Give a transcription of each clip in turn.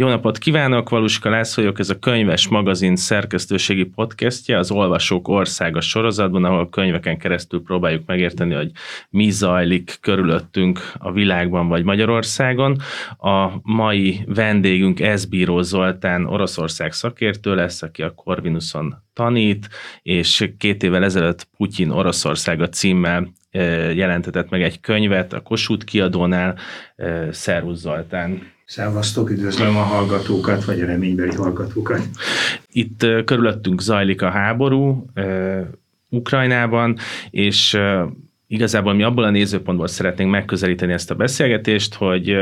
Jó napot kívánok, Valuska László vagyok, ez a Könyves Magazin szerkesztőségi podcastje, az Olvasók Országa sorozatban, ahol könyveken keresztül próbáljuk megérteni, hogy mi zajlik körülöttünk a világban vagy Magyarországon. A mai vendégünk Ezbíró Zoltán, Oroszország szakértő lesz, aki a Corvinuson tanít, és két évvel ezelőtt Putyin Oroszországa címmel eh, jelentetett meg egy könyvet a Kossuth kiadónál. Eh, Szervusz Zoltán! Szevasztok, üdvözlöm a hallgatókat, vagy a reménybeli hallgatókat. Itt körülöttünk zajlik a háború Ukrajnában, és igazából mi abból a nézőpontból szeretnénk megközelíteni ezt a beszélgetést, hogy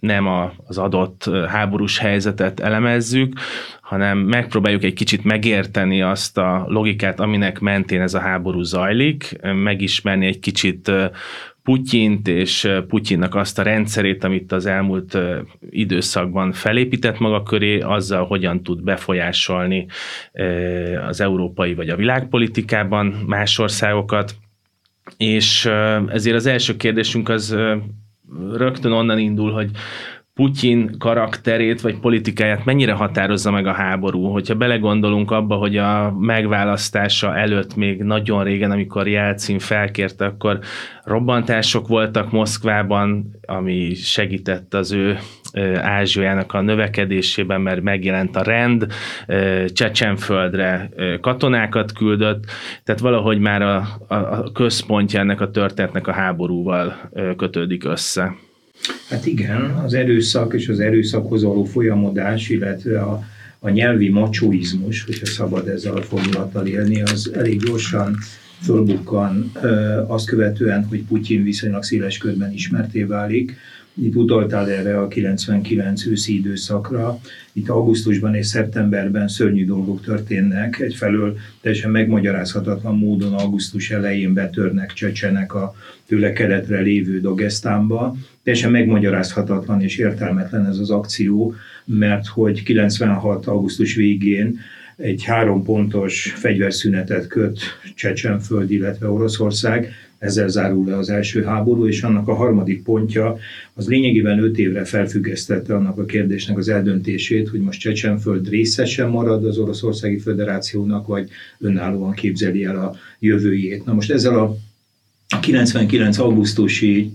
nem az adott háborús helyzetet elemezzük, hanem megpróbáljuk egy kicsit megérteni azt a logikát, aminek mentén ez a háború zajlik, megismerni egy kicsit Putyint és Putyinnak azt a rendszerét, amit az elmúlt időszakban felépített maga köré, azzal hogyan tud befolyásolni az európai vagy a világpolitikában más országokat. És ezért az első kérdésünk az rögtön onnan indul, hogy Putyin karakterét vagy politikáját mennyire határozza meg a háború. Hogyha belegondolunk abba, hogy a megválasztása előtt még nagyon régen, amikor Jelcin felkérte, akkor robbantások voltak Moszkvában, ami segített az ő Ázsiának a növekedésében, mert megjelent a rend, Csecsenföldre katonákat küldött, tehát valahogy már a, a központja ennek a történetnek a háborúval kötődik össze. Hát igen, az erőszak és az erőszakhoz való folyamodás, illetve a, a nyelvi macsóizmus, hogyha szabad ezzel a fordulattal élni, az elég gyorsan fölbukkan azt követően, hogy Putyin viszonylag széles körben ismerté válik, itt utaltál erre a 99 őszi időszakra. Itt augusztusban és szeptemberben szörnyű dolgok történnek. Egyfelől teljesen megmagyarázhatatlan módon augusztus elején betörnek csecsenek a tőle keletre lévő Dagestánba. Teljesen megmagyarázhatatlan és értelmetlen ez az akció, mert hogy 96. augusztus végén egy három pontos fegyverszünetet köt Csecsenföld, illetve Oroszország, ezzel zárul le az első háború, és annak a harmadik pontja az lényegében öt évre felfüggesztette annak a kérdésnek az eldöntését, hogy most Csecsenföld részesen marad az Oroszországi Föderációnak, vagy önállóan képzeli el a jövőjét. Na most ezzel a 99. augusztusi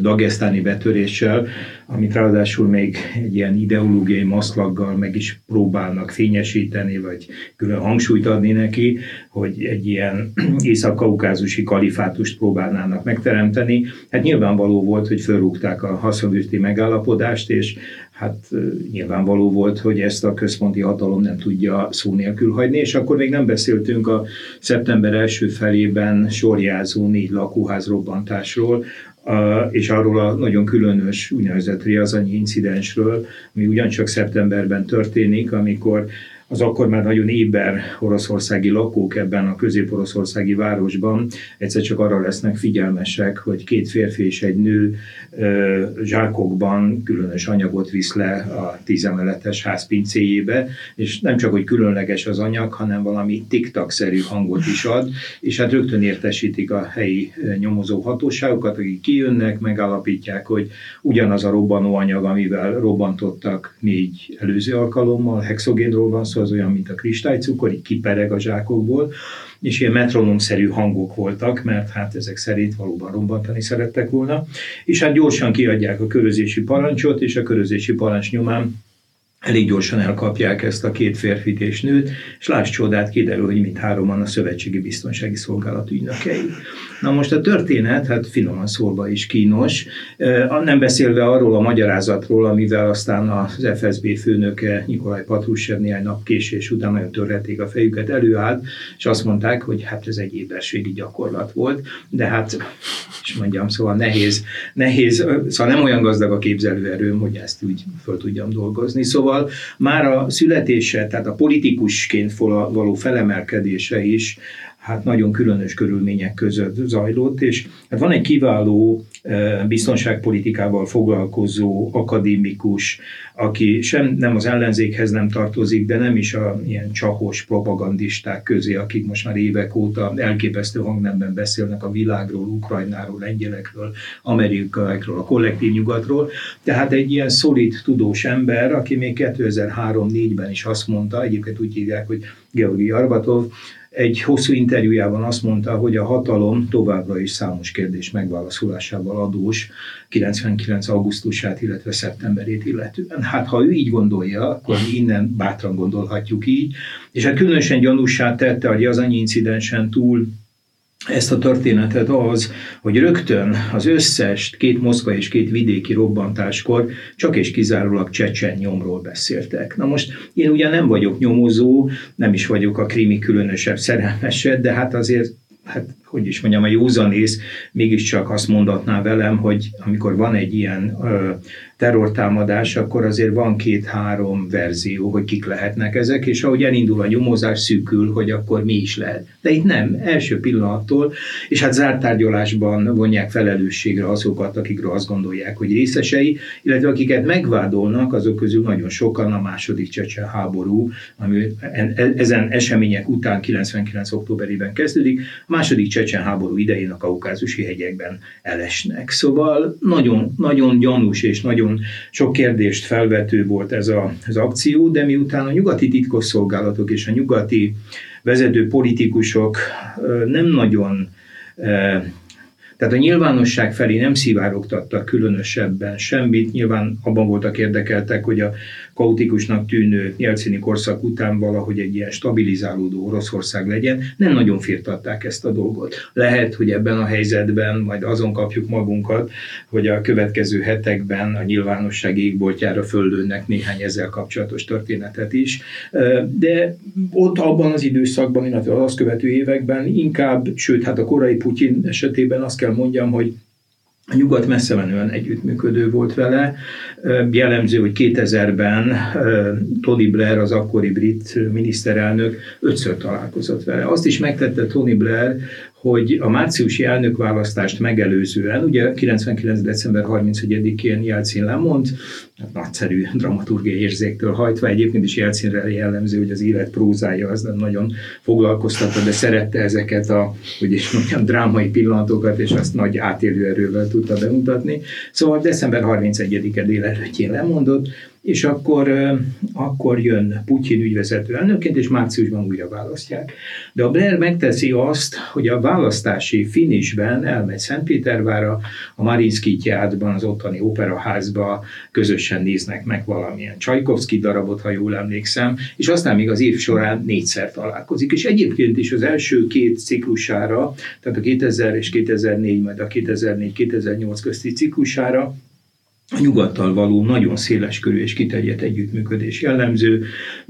dagesztáni betöréssel, amit ráadásul még egy ilyen ideológiai maszlaggal meg is próbálnak fényesíteni, vagy külön hangsúlyt adni neki, hogy egy ilyen észak-kaukázusi kalifátust próbálnának megteremteni. Hát nyilvánvaló volt, hogy felrúgták a haszonüsti megállapodást, és hát nyilvánvaló volt, hogy ezt a központi hatalom nem tudja szó nélkül hagyni, és akkor még nem beszéltünk a szeptember első felében sorjázó négy lakóház robbantásról, és arról a nagyon különös úgynevezett riazanyi incidensről, ami ugyancsak szeptemberben történik, amikor az akkor már nagyon éber oroszországi lakók ebben a közép-oroszországi városban egyszer csak arra lesznek figyelmesek, hogy két férfi és egy nő zsákokban különös anyagot visz le a tízemeletes ház pincéjébe, és nem csak, hogy különleges az anyag, hanem valami tiktak-szerű hangot is ad, és hát rögtön értesítik a helyi nyomozó hatóságokat, akik kijönnek, megállapítják, hogy ugyanaz a robbanó anyag, amivel robbantottak négy előző alkalommal, hexogénról van szó, az olyan, mint a kristálycukor, így kipereg a zsákokból, és ilyen metronomszerű hangok voltak, mert hát ezek szerint valóban rombantani szerettek volna, és hát gyorsan kiadják a körözési parancsot, és a körözési parancs nyomán elég gyorsan elkapják ezt a két férfit és nőt, és láss csodát, kiderül, hogy mindhároman a Szövetségi Biztonsági Szolgálat ügynökei. Na most a történet, hát finoman szólva is kínos, nem beszélve arról a magyarázatról, amivel aztán az FSB főnöke Nikolaj Patrushev néhány nap késés után nagyon törhették a fejüket, előállt, és azt mondták, hogy hát ez egy éberségi gyakorlat volt, de hát, és mondjam, szóval nehéz, nehéz, szóval nem olyan gazdag a képzelőerőm, hogy ezt úgy föl tudjam dolgozni. Szóval már a születése, tehát a politikusként való felemelkedése is hát nagyon különös körülmények között zajlott, és hát van egy kiváló biztonságpolitikával foglalkozó akadémikus, aki sem nem az ellenzékhez nem tartozik, de nem is a ilyen csahos propagandisták közé, akik most már évek óta elképesztő hangnemben beszélnek a világról, Ukrajnáról, lengyelekről, amerikaiakról, a kollektív nyugatról. Tehát egy ilyen szolid, tudós ember, aki még 2003-4-ben is azt mondta, egyébként úgy hívják, hogy Georgi Arbatov, egy hosszú interjújában azt mondta, hogy a hatalom továbbra is számos kérdés megválaszolásával adós 99. augusztusát, illetve szeptemberét illetően. Hát ha ő így gondolja, akkor mi innen bátran gondolhatjuk így, és hát különösen gyanúsá tette, hogy az annyi incidensen túl ezt a történetet az, hogy rögtön az összes két Moszkva és két vidéki robbantáskor csak és kizárólag csecsen nyomról beszéltek. Na most én ugyan nem vagyok nyomozó, nem is vagyok a krimi különösebb szerelmeset, de hát azért hát hogy is mondjam, a józanész mégiscsak azt mondatná velem, hogy amikor van egy ilyen ö, terrortámadás, akkor azért van két-három verzió, hogy kik lehetnek ezek, és ahogy elindul a nyomozás, szűkül, hogy akkor mi is lehet. De itt nem, első pillanattól, és hát zárt tárgyalásban vonják felelősségre azokat, akikről azt gondolják, hogy részesei, illetve akiket megvádolnak, azok közül nagyon sokan a második csecsen háború, ami ezen események után 99. októberében kezdődik, a második csecsen háború idején a kaukázusi hegyekben elesnek. Szóval nagyon, nagyon gyanús és nagyon sok kérdést felvető volt ez a, az akció, de miután a nyugati titkosszolgálatok és a nyugati vezető politikusok nem nagyon tehát a nyilvánosság felé nem szivárogtattak különösebben semmit, nyilván abban voltak érdekeltek, hogy a kaotikusnak tűnő jelcini korszak után valahogy egy ilyen stabilizálódó Oroszország legyen, nem nagyon firtatták ezt a dolgot. Lehet, hogy ebben a helyzetben majd azon kapjuk magunkat, hogy a következő hetekben a nyilvánosság égboltjára föllőnek néhány ezzel kapcsolatos történetet is, de ott abban az időszakban, illetve az azt követő években inkább, sőt, hát a korai Putyin esetében azt kell mondjam, hogy a nyugat messze menően együttműködő volt vele. Jellemző, hogy 2000-ben Tony Blair, az akkori brit miniszterelnök ötször találkozott vele. Azt is megtette Tony Blair, hogy a márciusi elnökválasztást megelőzően, ugye 99. december 31-én Jelcin lemond, nagyszerű dramaturgiai érzéktől hajtva, egyébként is Jelcinre jellemző, hogy az élet prózája az nem nagyon foglalkoztatta, de szerette ezeket a, hogy is mondjam, drámai pillanatokat, és azt nagy átélő erővel tudta bemutatni. Szóval december 31-e délelőttjén lemondott, és akkor, akkor jön Putyin ügyvezető elnökként, és márciusban újra választják. De a Blair megteszi azt, hogy a választási finisben elmegy Szentpétervára, a Marinsky Tyádban, az ottani operaházba közösen néznek meg valamilyen Csajkovszki darabot, ha jól emlékszem, és aztán még az év során négyszer találkozik. És egyébként is az első két ciklusára, tehát a 2000 és 2004, majd a 2004-2008 közti ciklusára a nyugattal való nagyon széles körű és kiterjedt együttműködés jellemző.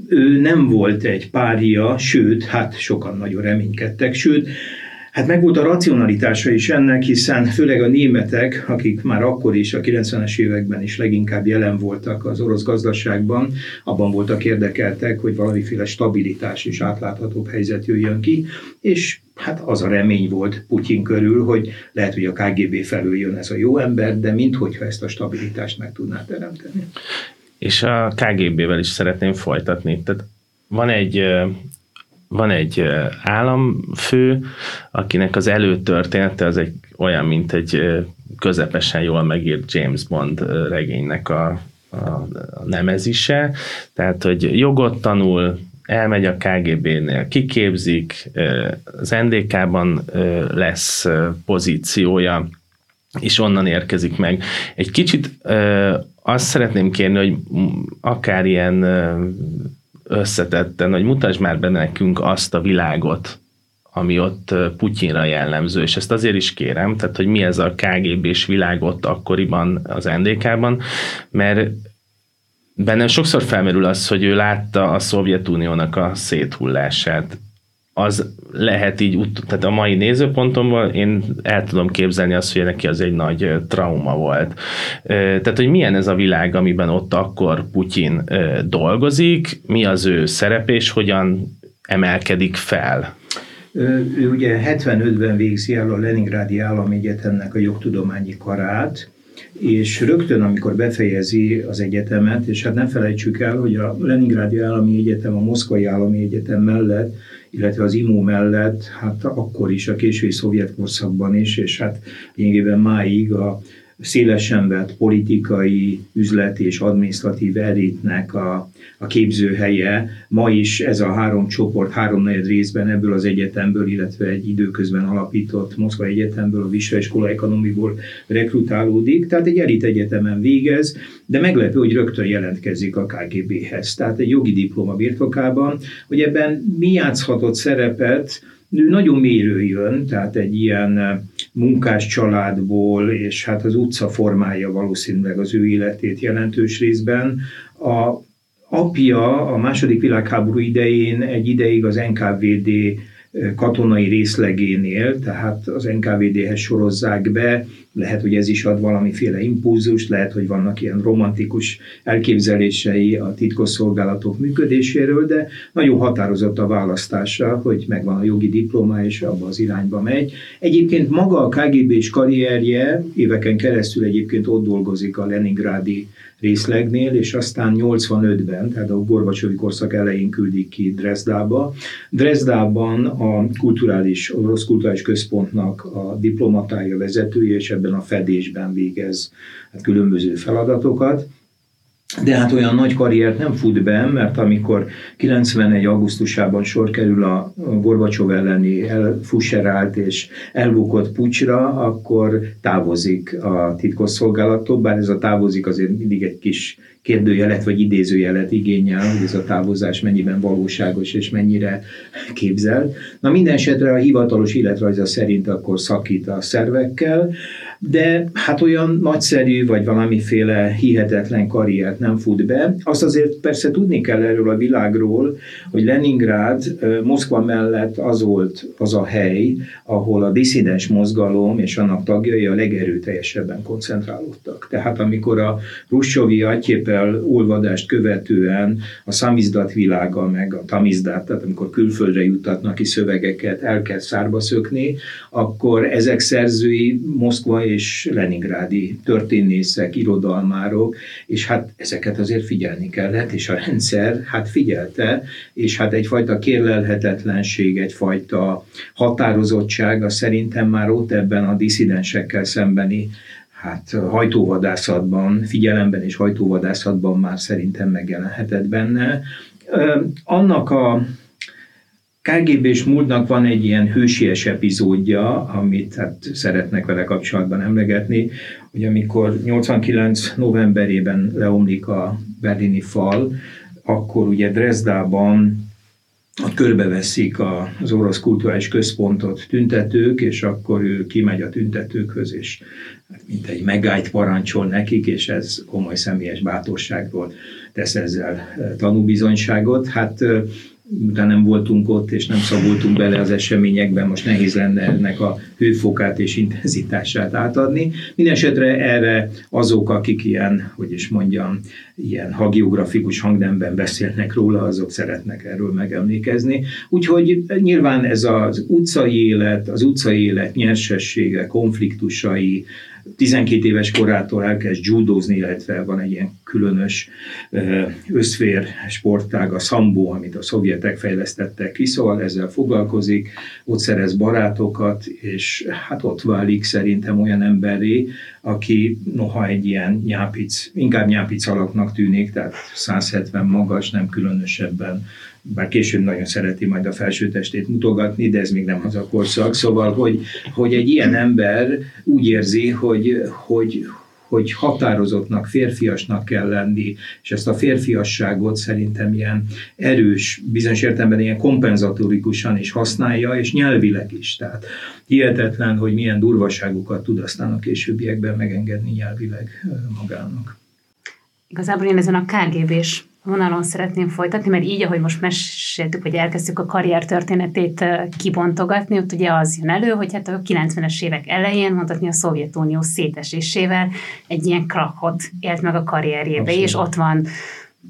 Ő nem volt egy párja, sőt, hát sokan nagyon reménykedtek, sőt, Hát meg volt a racionalitása is ennek, hiszen főleg a németek, akik már akkor is, a 90-es években is leginkább jelen voltak az orosz gazdaságban, abban voltak érdekeltek, hogy valamiféle stabilitás és átláthatóbb helyzet jöjjön ki, és hát az a remény volt Putyin körül, hogy lehet, hogy a KGB felől jön ez a jó ember, de minthogyha ezt a stabilitást meg tudná teremteni. És a KGB-vel is szeretném folytatni. Tehát van egy van egy államfő, akinek az előtörténete az egy olyan, mint egy közepesen jól megírt James Bond regénynek a, a, a nemezise, tehát, hogy jogot tanul, elmegy a KGB-nél, kiképzik, az NDK-ban lesz pozíciója, és onnan érkezik meg. Egy kicsit azt szeretném kérni, hogy akár ilyen összetetten, hogy mutasd már be nekünk azt a világot, ami ott Putyinra jellemző, és ezt azért is kérem, tehát hogy mi ez a KGB-s világ ott akkoriban az NDK-ban, mert bennem sokszor felmerül az, hogy ő látta a Szovjetuniónak a széthullását. Az lehet így, tehát a mai nézőpontomban én el tudom képzelni azt, hogy neki az egy nagy trauma volt. Tehát, hogy milyen ez a világ, amiben ott akkor Putyin dolgozik, mi az ő szerep, és hogyan emelkedik fel? Ő ugye 75-ben végzi el a Leningrádi Államegyetemnek a jogtudományi karát, és rögtön, amikor befejezi az egyetemet, és hát nem felejtsük el, hogy a Leningrádi Állami Egyetem a Moszkvai Állami Egyetem mellett, illetve az IMO mellett, hát akkor is, a késői szovjet korszakban is, és hát lényegében máig a szélesen vett politikai, üzleti és adminisztratív elitnek a, a képzőhelye. Ma is ez a három csoport háromnegyed részben ebből az egyetemből, illetve egy időközben alapított Moszkva Egyetemből, a Vissa Iskola Ekonomiból rekrutálódik, tehát egy elit egyetemen végez, de meglepő, hogy rögtön jelentkezik a KGB-hez. Tehát egy jogi diploma birtokában, hogy ebben mi játszhatott szerepet, ő nagyon mélyről jön, tehát egy ilyen munkás családból, és hát az utca formája valószínűleg az ő életét jelentős részben. A apja a második világháború idején egy ideig az NKVD katonai részlegénél, tehát az NKVD-hez sorozzák be, lehet, hogy ez is ad valamiféle impulzust, lehet, hogy vannak ilyen romantikus elképzelései a titkosszolgálatok működéséről, de nagyon határozott a választása, hogy megvan a jogi diploma, és abba az irányba megy. Egyébként maga a KGB-s karrierje, éveken keresztül egyébként ott dolgozik a Leningrádi részlegnél, és aztán 85-ben, tehát a Gorbacsovi korszak elején küldik ki Dresdába. Dresdában a kulturális, orosz kulturális központnak a diplomatája vezetője, és ebben a fedésben végez hát különböző feladatokat. De hát olyan nagy karriert nem fut be, mert amikor 91. augusztusában sor kerül a Gorbacsov elleni elfusserált és elbukott pucsra, akkor távozik a titkosszolgálattól, bár ez a távozik azért mindig egy kis kérdőjelet vagy idézőjelet igényel, hogy ez a távozás mennyiben valóságos és mennyire képzel. Na minden esetre a hivatalos életrajza szerint akkor szakít a szervekkel, de hát olyan nagyszerű, vagy valamiféle hihetetlen karriert nem fut be. Azt azért persze tudni kell erről a világról, hogy Leningrád Moszkva mellett az volt az a hely, ahol a diszidens mozgalom és annak tagjai a legerőteljesebben koncentrálódtak. Tehát amikor a Russovi Atyépel olvadást követően a szamizdat világa, meg a tamizdat, tehát amikor külföldre juttatnak ki szövegeket, el kell szárba szökni, akkor ezek szerzői Moszkva és leningrádi történészek, irodalmárok, és hát ezeket azért figyelni kellett, és a rendszer hát figyelte, és hát egyfajta kérlelhetetlenség, egyfajta határozottság, a szerintem már ott ebben a disszidensekkel szembeni hát hajtóvadászatban, figyelemben és hajtóvadászatban már szerintem megjelenhetett benne. Annak a KGB-s múltnak van egy ilyen hősies epizódja, amit hát szeretnek vele kapcsolatban emlegetni, hogy amikor 89 novemberében leomlik a berlini fal, akkor ugye Dresdában ott körbeveszik az orosz kulturális központot tüntetők, és akkor ő kimegy a tüntetőkhöz, és hát mint egy megállt parancsol nekik, és ez komoly személyes bátorságról tesz ezzel tanúbizonyságot. Hát miután nem voltunk ott, és nem szaboltunk bele az eseményekben, most nehéz lenne ennek a hőfokát és intenzitását átadni. Mindenesetre erre azok, akik ilyen, hogy is mondjam, ilyen hagiografikus hangnemben beszélnek róla, azok szeretnek erről megemlékezni. Úgyhogy nyilván ez az utcai élet, az utcai élet nyersessége, konfliktusai, 12 éves korától elkezd judozni, illetve van egy ilyen különös összfér sportág, a szambó, amit a szovjetek fejlesztettek ki, szóval ezzel foglalkozik, ott szerez barátokat, és hát ott válik szerintem olyan emberré, aki noha egy ilyen nyápic, inkább nyápic alaknak tűnik, tehát 170 magas, nem különösebben bár később nagyon szereti majd a felsőtestét mutogatni, de ez még nem az a korszak. Szóval, hogy, hogy egy ilyen ember úgy érzi, hogy, hogy, hogy határozottnak, férfiasnak kell lenni, és ezt a férfiasságot szerintem ilyen erős, bizonyos értelemben ilyen kompenzatorikusan is használja, és nyelvileg is. Tehát hihetetlen, hogy milyen durvaságokat tud aztán a későbbiekben megengedni nyelvileg magának. Igazából én ezen a KGB-s vonalon szeretném folytatni, mert így, ahogy most meséltük, hogy elkezdtük a karrier történetét kibontogatni, ott ugye az jön elő, hogy hát a 90-es évek elején, mondhatni a Szovjetunió szétesésével egy ilyen krakot élt meg a karrierjébe, Abszolút. és ott van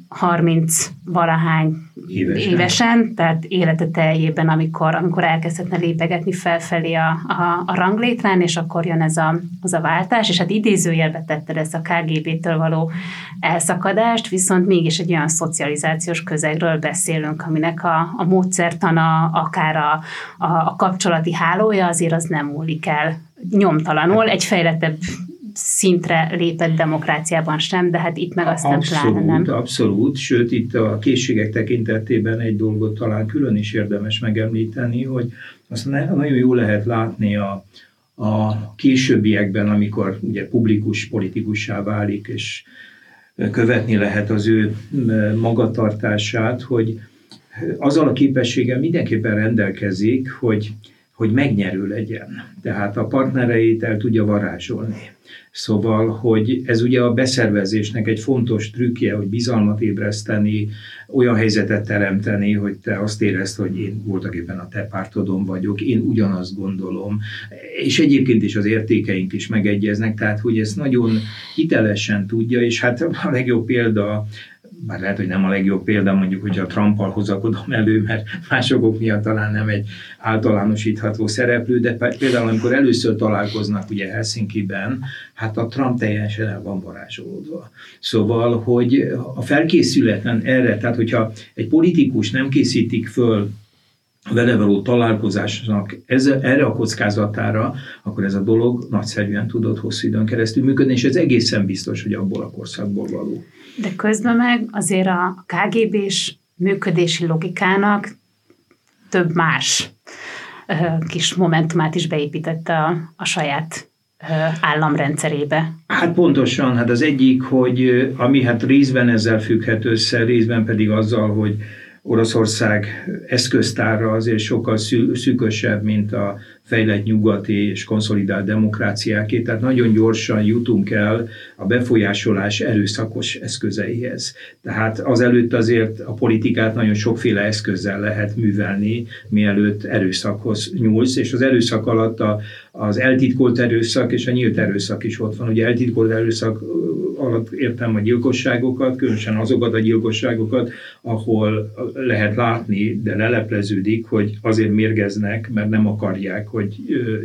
30 valahány évesen. évesen, tehát élete teljében, amikor, amikor elkezdhetne lépegetni felfelé a, a, a ranglétrán, és akkor jön ez a, az a váltás, és hát idézőjelbe tetted ezt a KGB-től való elszakadást, viszont mégis egy olyan szocializációs közegről beszélünk, aminek a, a módszertana, akár a, a, a kapcsolati hálója azért az nem múlik el nyomtalanul. Egy fejlettebb szintre lépett demokráciában sem, de hát itt meg aztán abszolút, pláne nem. Abszolút, sőt itt a készségek tekintetében egy dolgot talán külön is érdemes megemlíteni, hogy azt nagyon jól lehet látni a, a későbbiekben, amikor ugye publikus politikussá válik, és követni lehet az ő magatartását, hogy azzal a képességgel mindenképpen rendelkezik, hogy, hogy megnyerő legyen. Tehát a partnereit el tudja varázsolni. Szóval, hogy ez ugye a beszervezésnek egy fontos trükkje, hogy bizalmat ébreszteni, olyan helyzetet teremteni, hogy te azt érezd, hogy én voltak éppen a te pártodon vagyok, én ugyanazt gondolom, és egyébként is az értékeink is megegyeznek, tehát hogy ezt nagyon hitelesen tudja, és hát a legjobb példa bár lehet, hogy nem a legjobb példa, mondjuk, hogyha a Trumpal hozakodom elő, mert másokok miatt talán nem egy általánosítható szereplő, de például amikor először találkoznak ugye Helsinki-ben, hát a Trump teljesen el van varázsolódva. Szóval, hogy a felkészületlen erre, tehát hogyha egy politikus nem készítik föl vele való találkozásnak ez, erre a kockázatára, akkor ez a dolog nagyszerűen tudott hosszú időn keresztül működni, és ez egészen biztos, hogy abból a korszakból való. De közben meg azért a KGB-s működési logikának több más kis momentumát is beépítette a, a saját államrendszerébe. Hát pontosan, hát az egyik, hogy ami hát részben ezzel függhet össze, részben pedig azzal, hogy Oroszország eszköztára azért sokkal szűkösebb, mint a fejlett nyugati és konszolidált demokráciáké, tehát nagyon gyorsan jutunk el a befolyásolás erőszakos eszközeihez. Tehát azelőtt azért a politikát nagyon sokféle eszközzel lehet művelni, mielőtt erőszakhoz nyúlsz, és az erőszak alatt a, az eltitkolt erőszak és a nyílt erőszak is ott van. Ugye eltitkolt erőszak alatt értem a gyilkosságokat, különösen azokat a gyilkosságokat, ahol lehet látni, de lelepleződik, hogy azért mérgeznek, mert nem akarják, hogy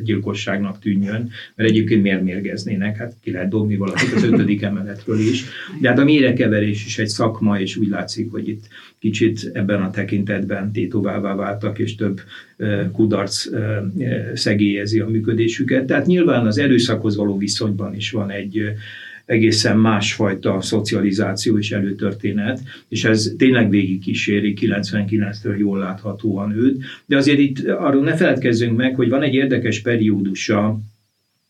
gyilkosságnak tűnjön, mert egyébként miért mérgeznének, hát ki lehet dobni valakit az ötödik emeletről is. De hát a mérekeverés is egy szakma, és úgy látszik, hogy itt kicsit ebben a tekintetben tétovává váltak, és több kudarc szegélyezi a működésüket. Tehát nyilván az erőszakhoz való viszonyban is van egy egészen másfajta szocializáció és előtörténet, és ez tényleg végig kíséri 99-től jól láthatóan őt. De azért itt arról ne feledkezzünk meg, hogy van egy érdekes periódusa,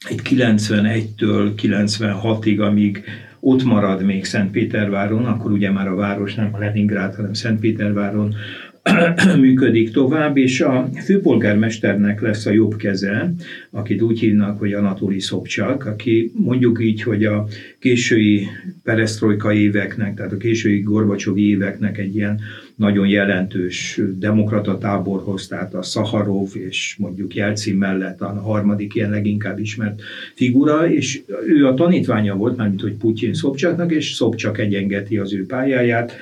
egy 91-től 96-ig, amíg ott marad még Szentpéterváron, akkor ugye már a város nem a Leningrád, hanem Szentpéterváron működik tovább, és a főpolgármesternek lesz a jobb keze, akit úgy hívnak, hogy Anatoli Szobcsak, aki mondjuk így, hogy a késői perestroika éveknek, tehát a késői Gorbacsovi éveknek egy ilyen nagyon jelentős demokrata táborhoz, tehát a Szaharov és mondjuk Jelcin mellett a harmadik ilyen leginkább ismert figura, és ő a tanítványa volt, mármint hogy Putyin Szobcsaknak, és Szobcsak egyengeti az ő pályáját,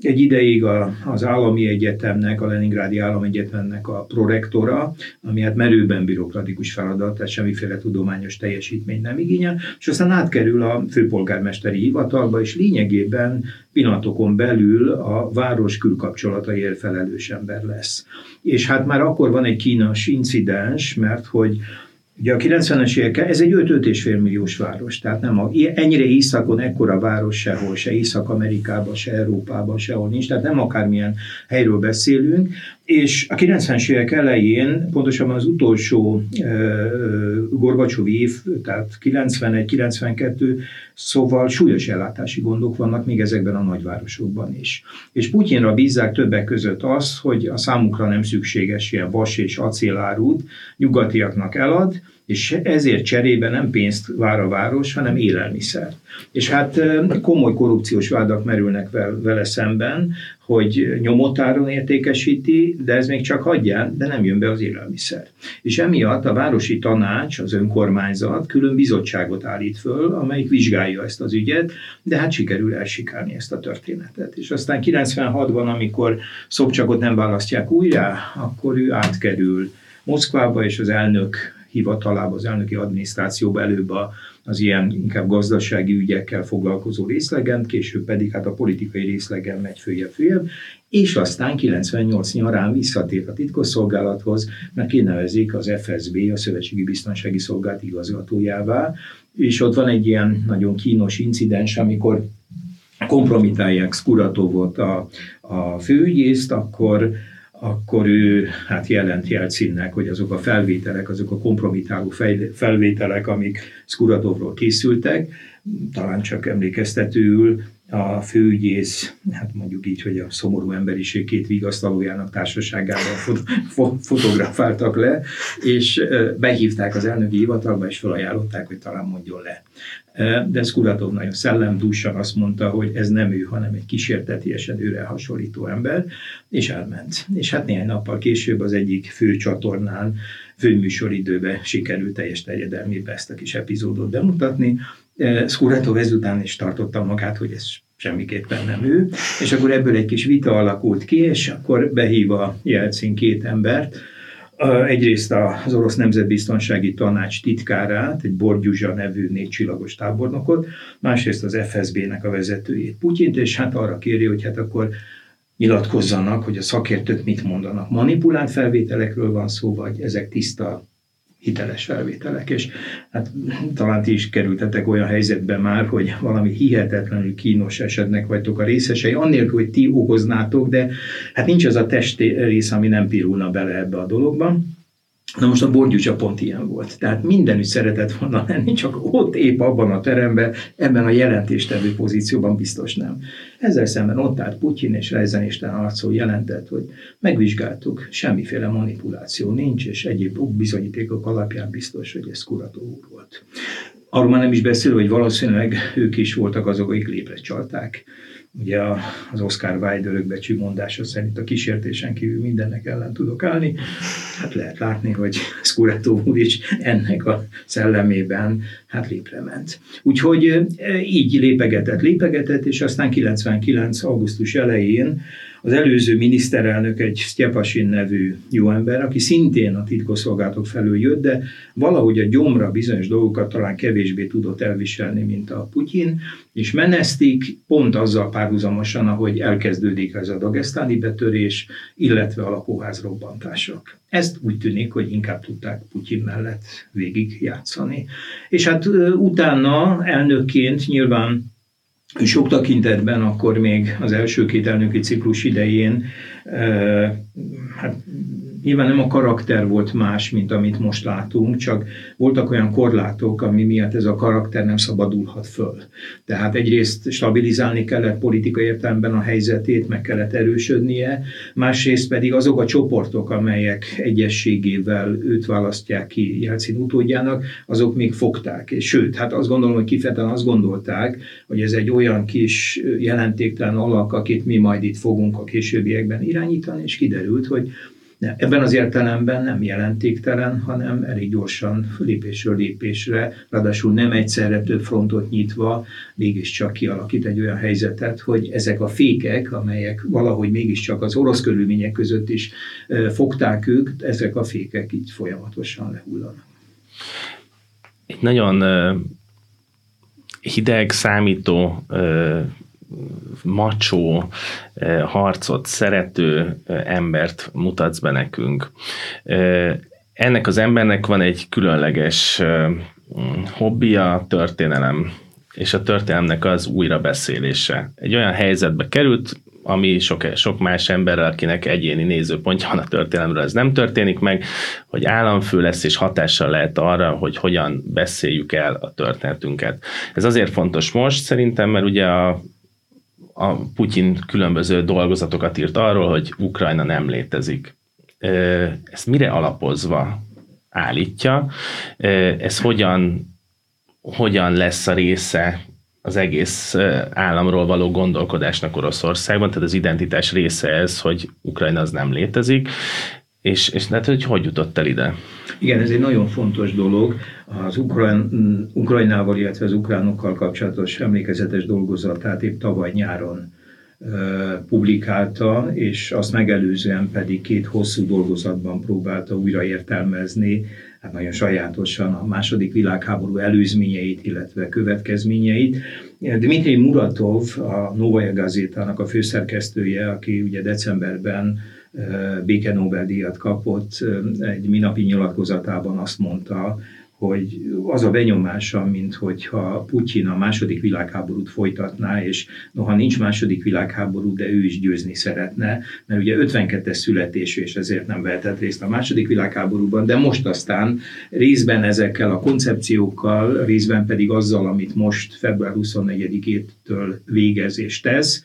egy ideig a, az állami egyetemnek, a Leningrádi Állami Egyetemnek a prorektora, ami hát merőben bürokratikus feladat, tehát semmiféle tudományos teljesítmény nem igényel, és aztán átkerül a főpolgármesteri hivatalba, és lényegében pillanatokon belül a város külkapcsolataiért felelős ember lesz. És hát már akkor van egy kínos incidens, mert hogy Ugye a 90-es évek, ez egy 5-5,5 milliós város, tehát nem a, ennyire északon ekkora város sehol, se Észak-Amerikában, se Európában, sehol nincs, tehát nem akármilyen helyről beszélünk, és a 90-es évek elején, pontosabban az utolsó Gorbacsovi év, tehát 91-92, szóval súlyos ellátási gondok vannak még ezekben a nagyvárosokban is. És Putyinra bízzák többek között azt, hogy a számukra nem szükséges ilyen vas és acélárút nyugatiaknak elad, és ezért cserébe nem pénzt vár a város, hanem élelmiszer. És hát komoly korrupciós vádak merülnek vele szemben, hogy nyomotáron értékesíti, de ez még csak hagyján, de nem jön be az élelmiszer. És emiatt a városi tanács, az önkormányzat külön bizottságot állít föl, amelyik vizsgálja ezt az ügyet, de hát sikerül elsikálni ezt a történetet. És aztán 96-ban, amikor Szobcsakot nem választják újra, akkor ő átkerül Moszkvába, és az elnök hivatalába, az elnöki adminisztrációba előbb a, az ilyen inkább gazdasági ügyekkel foglalkozó részlegen, később pedig hát a politikai részlegen megy följebb följebb, és aztán 98 nyarán visszatér a titkosszolgálathoz, mert kinevezik az FSB, a Szövetségi Biztonsági Szolgálat igazgatójává, és ott van egy ilyen nagyon kínos incidens, amikor kompromitálják Skuratovot a, a főügyészt, akkor akkor ő hát jelent Jelcinnek, hogy azok a felvételek, azok a kompromitáló felvételek, amik Skuratovról készültek, talán csak emlékeztetőül a főügyész, hát mondjuk így, hogy a szomorú emberiség két vigasztalójának társaságában fot, fot, fotografáltak le, és behívták az elnöki hivatalba, és felajánlották, hogy talán mondjon le. De Skuratov nagyon szellemdúsan azt mondta, hogy ez nem ő, hanem egy kísértetiesen őre hasonlító ember, és elment. És hát néhány nappal később az egyik fő csatornán, főműsoridőbe sikerült teljes terjedelmében ezt a kis epizódot bemutatni, Skuratov ezután is tartotta magát, hogy ez semmiképpen nem ő, és akkor ebből egy kis vita alakult ki, és akkor behívva Jelcin két embert, Egyrészt az orosz nemzetbiztonsági tanács titkárát, egy Borgyuzsa nevű négy csillagos tábornokot, másrészt az FSB-nek a vezetőjét, Putyint, és hát arra kéri, hogy hát akkor nyilatkozzanak, hogy a szakértők mit mondanak. Manipulált felvételekről van szó, vagy ezek tiszta hiteles felvételek, és hát talán ti is kerültetek olyan helyzetbe már, hogy valami hihetetlenül kínos esetnek vagytok a részesei, annélkül, hogy ti okoznátok, de hát nincs az a testi rész, ami nem pirulna bele ebbe a dologban. Na most a borgyúcsa pont ilyen volt. Tehát mindenütt szeretett volna lenni, csak ott épp abban a teremben, ebben a jelentéstevő pozícióban biztos nem. Ezzel szemben ott állt Putyin és Reizenisten arcó jelentett, hogy megvizsgáltuk, semmiféle manipuláció nincs, és egyéb bizonyítékok alapján biztos, hogy ez Kurató úr volt. Arról már nem is beszélő, hogy valószínűleg ők is voltak azok, akik lépre csalták Ugye az Oscar Wilde örökbecsű mondása szerint a kísértésen kívül mindennek ellen tudok állni. Hát lehet látni, hogy Scuretto úr is ennek a szellemében hát lépre ment. Úgyhogy így lépegetett, lépegetett, és aztán 99. augusztus elején az előző miniszterelnök egy Sztyepasin nevű jó ember, aki szintén a titkosszolgálatok felől jött, de valahogy a gyomra bizonyos dolgokat talán kevésbé tudott elviselni, mint a Putyin, és menesztik pont azzal párhuzamosan, ahogy elkezdődik ez a dagesztáni betörés, illetve a lakóház robbantások. Ezt úgy tűnik, hogy inkább tudták Putyin mellett végig játszani. És hát utána elnökként nyilván sok tekintetben akkor még az első két elnöki ciklus idején hát Nyilván nem a karakter volt más, mint amit most látunk, csak voltak olyan korlátok, ami miatt ez a karakter nem szabadulhat föl. Tehát egyrészt stabilizálni kellett politikai értelemben a helyzetét, meg kellett erősödnie, másrészt pedig azok a csoportok, amelyek egyességével őt választják ki Jelcin utódjának, azok még fogták. És sőt, hát azt gondolom, hogy kifejezetten azt gondolták, hogy ez egy olyan kis jelentéktelen alak, akit mi majd itt fogunk a későbbiekben irányítani, és kiderült, hogy ebben az értelemben nem jelentéktelen, hanem elég gyorsan lépésről lépésre, ráadásul nem egyszerre több frontot nyitva, mégiscsak kialakít egy olyan helyzetet, hogy ezek a fékek, amelyek valahogy mégiscsak az orosz körülmények között is fogták ők, ezek a fékek így folyamatosan lehullanak. Egy nagyon hideg, számító macsó, eh, harcot szerető eh, embert mutatsz be nekünk. Eh, ennek az embernek van egy különleges hobbija, történelem, és a történelemnek az újrabeszélése. Egy olyan helyzetbe került, ami sok, sok más emberrel, akinek egyéni nézőpontja van a történelemről, ez nem történik meg, hogy államfő lesz és hatással lehet arra, hogy hogyan beszéljük el a történetünket. Ez azért fontos most szerintem, mert ugye a a Putyin különböző dolgozatokat írt arról, hogy Ukrajna nem létezik. Ezt mire alapozva állítja. Ez hogyan, hogyan lesz a része az egész államról való gondolkodásnak Oroszországban, tehát az identitás része ez, hogy Ukrajna az nem létezik, és, és hát, hogy hogy jutott el ide? Igen, ez egy nagyon fontos dolog. Az Ukrajn, Ukrajnával, illetve az ukránokkal kapcsolatos emlékezetes dolgozatát épp tavaly nyáron publikálta, és azt megelőzően pedig két hosszú dolgozatban próbálta újra értelmezni, hát nagyon sajátosan a második világháború előzményeit, illetve következményeit. Dmitri Muratov, a Novaja Gazétának a főszerkesztője, aki ugye decemberben béke Nobel-díjat kapott, egy minapi nyilatkozatában azt mondta, hogy az a benyomása, mint hogyha Putyin a második világháborút folytatná, és noha nincs második világháború, de ő is győzni szeretne, mert ugye 52-es születésű, és ezért nem vehetett részt a második világháborúban, de most aztán részben ezekkel a koncepciókkal, részben pedig azzal, amit most február 24-től végez és tesz,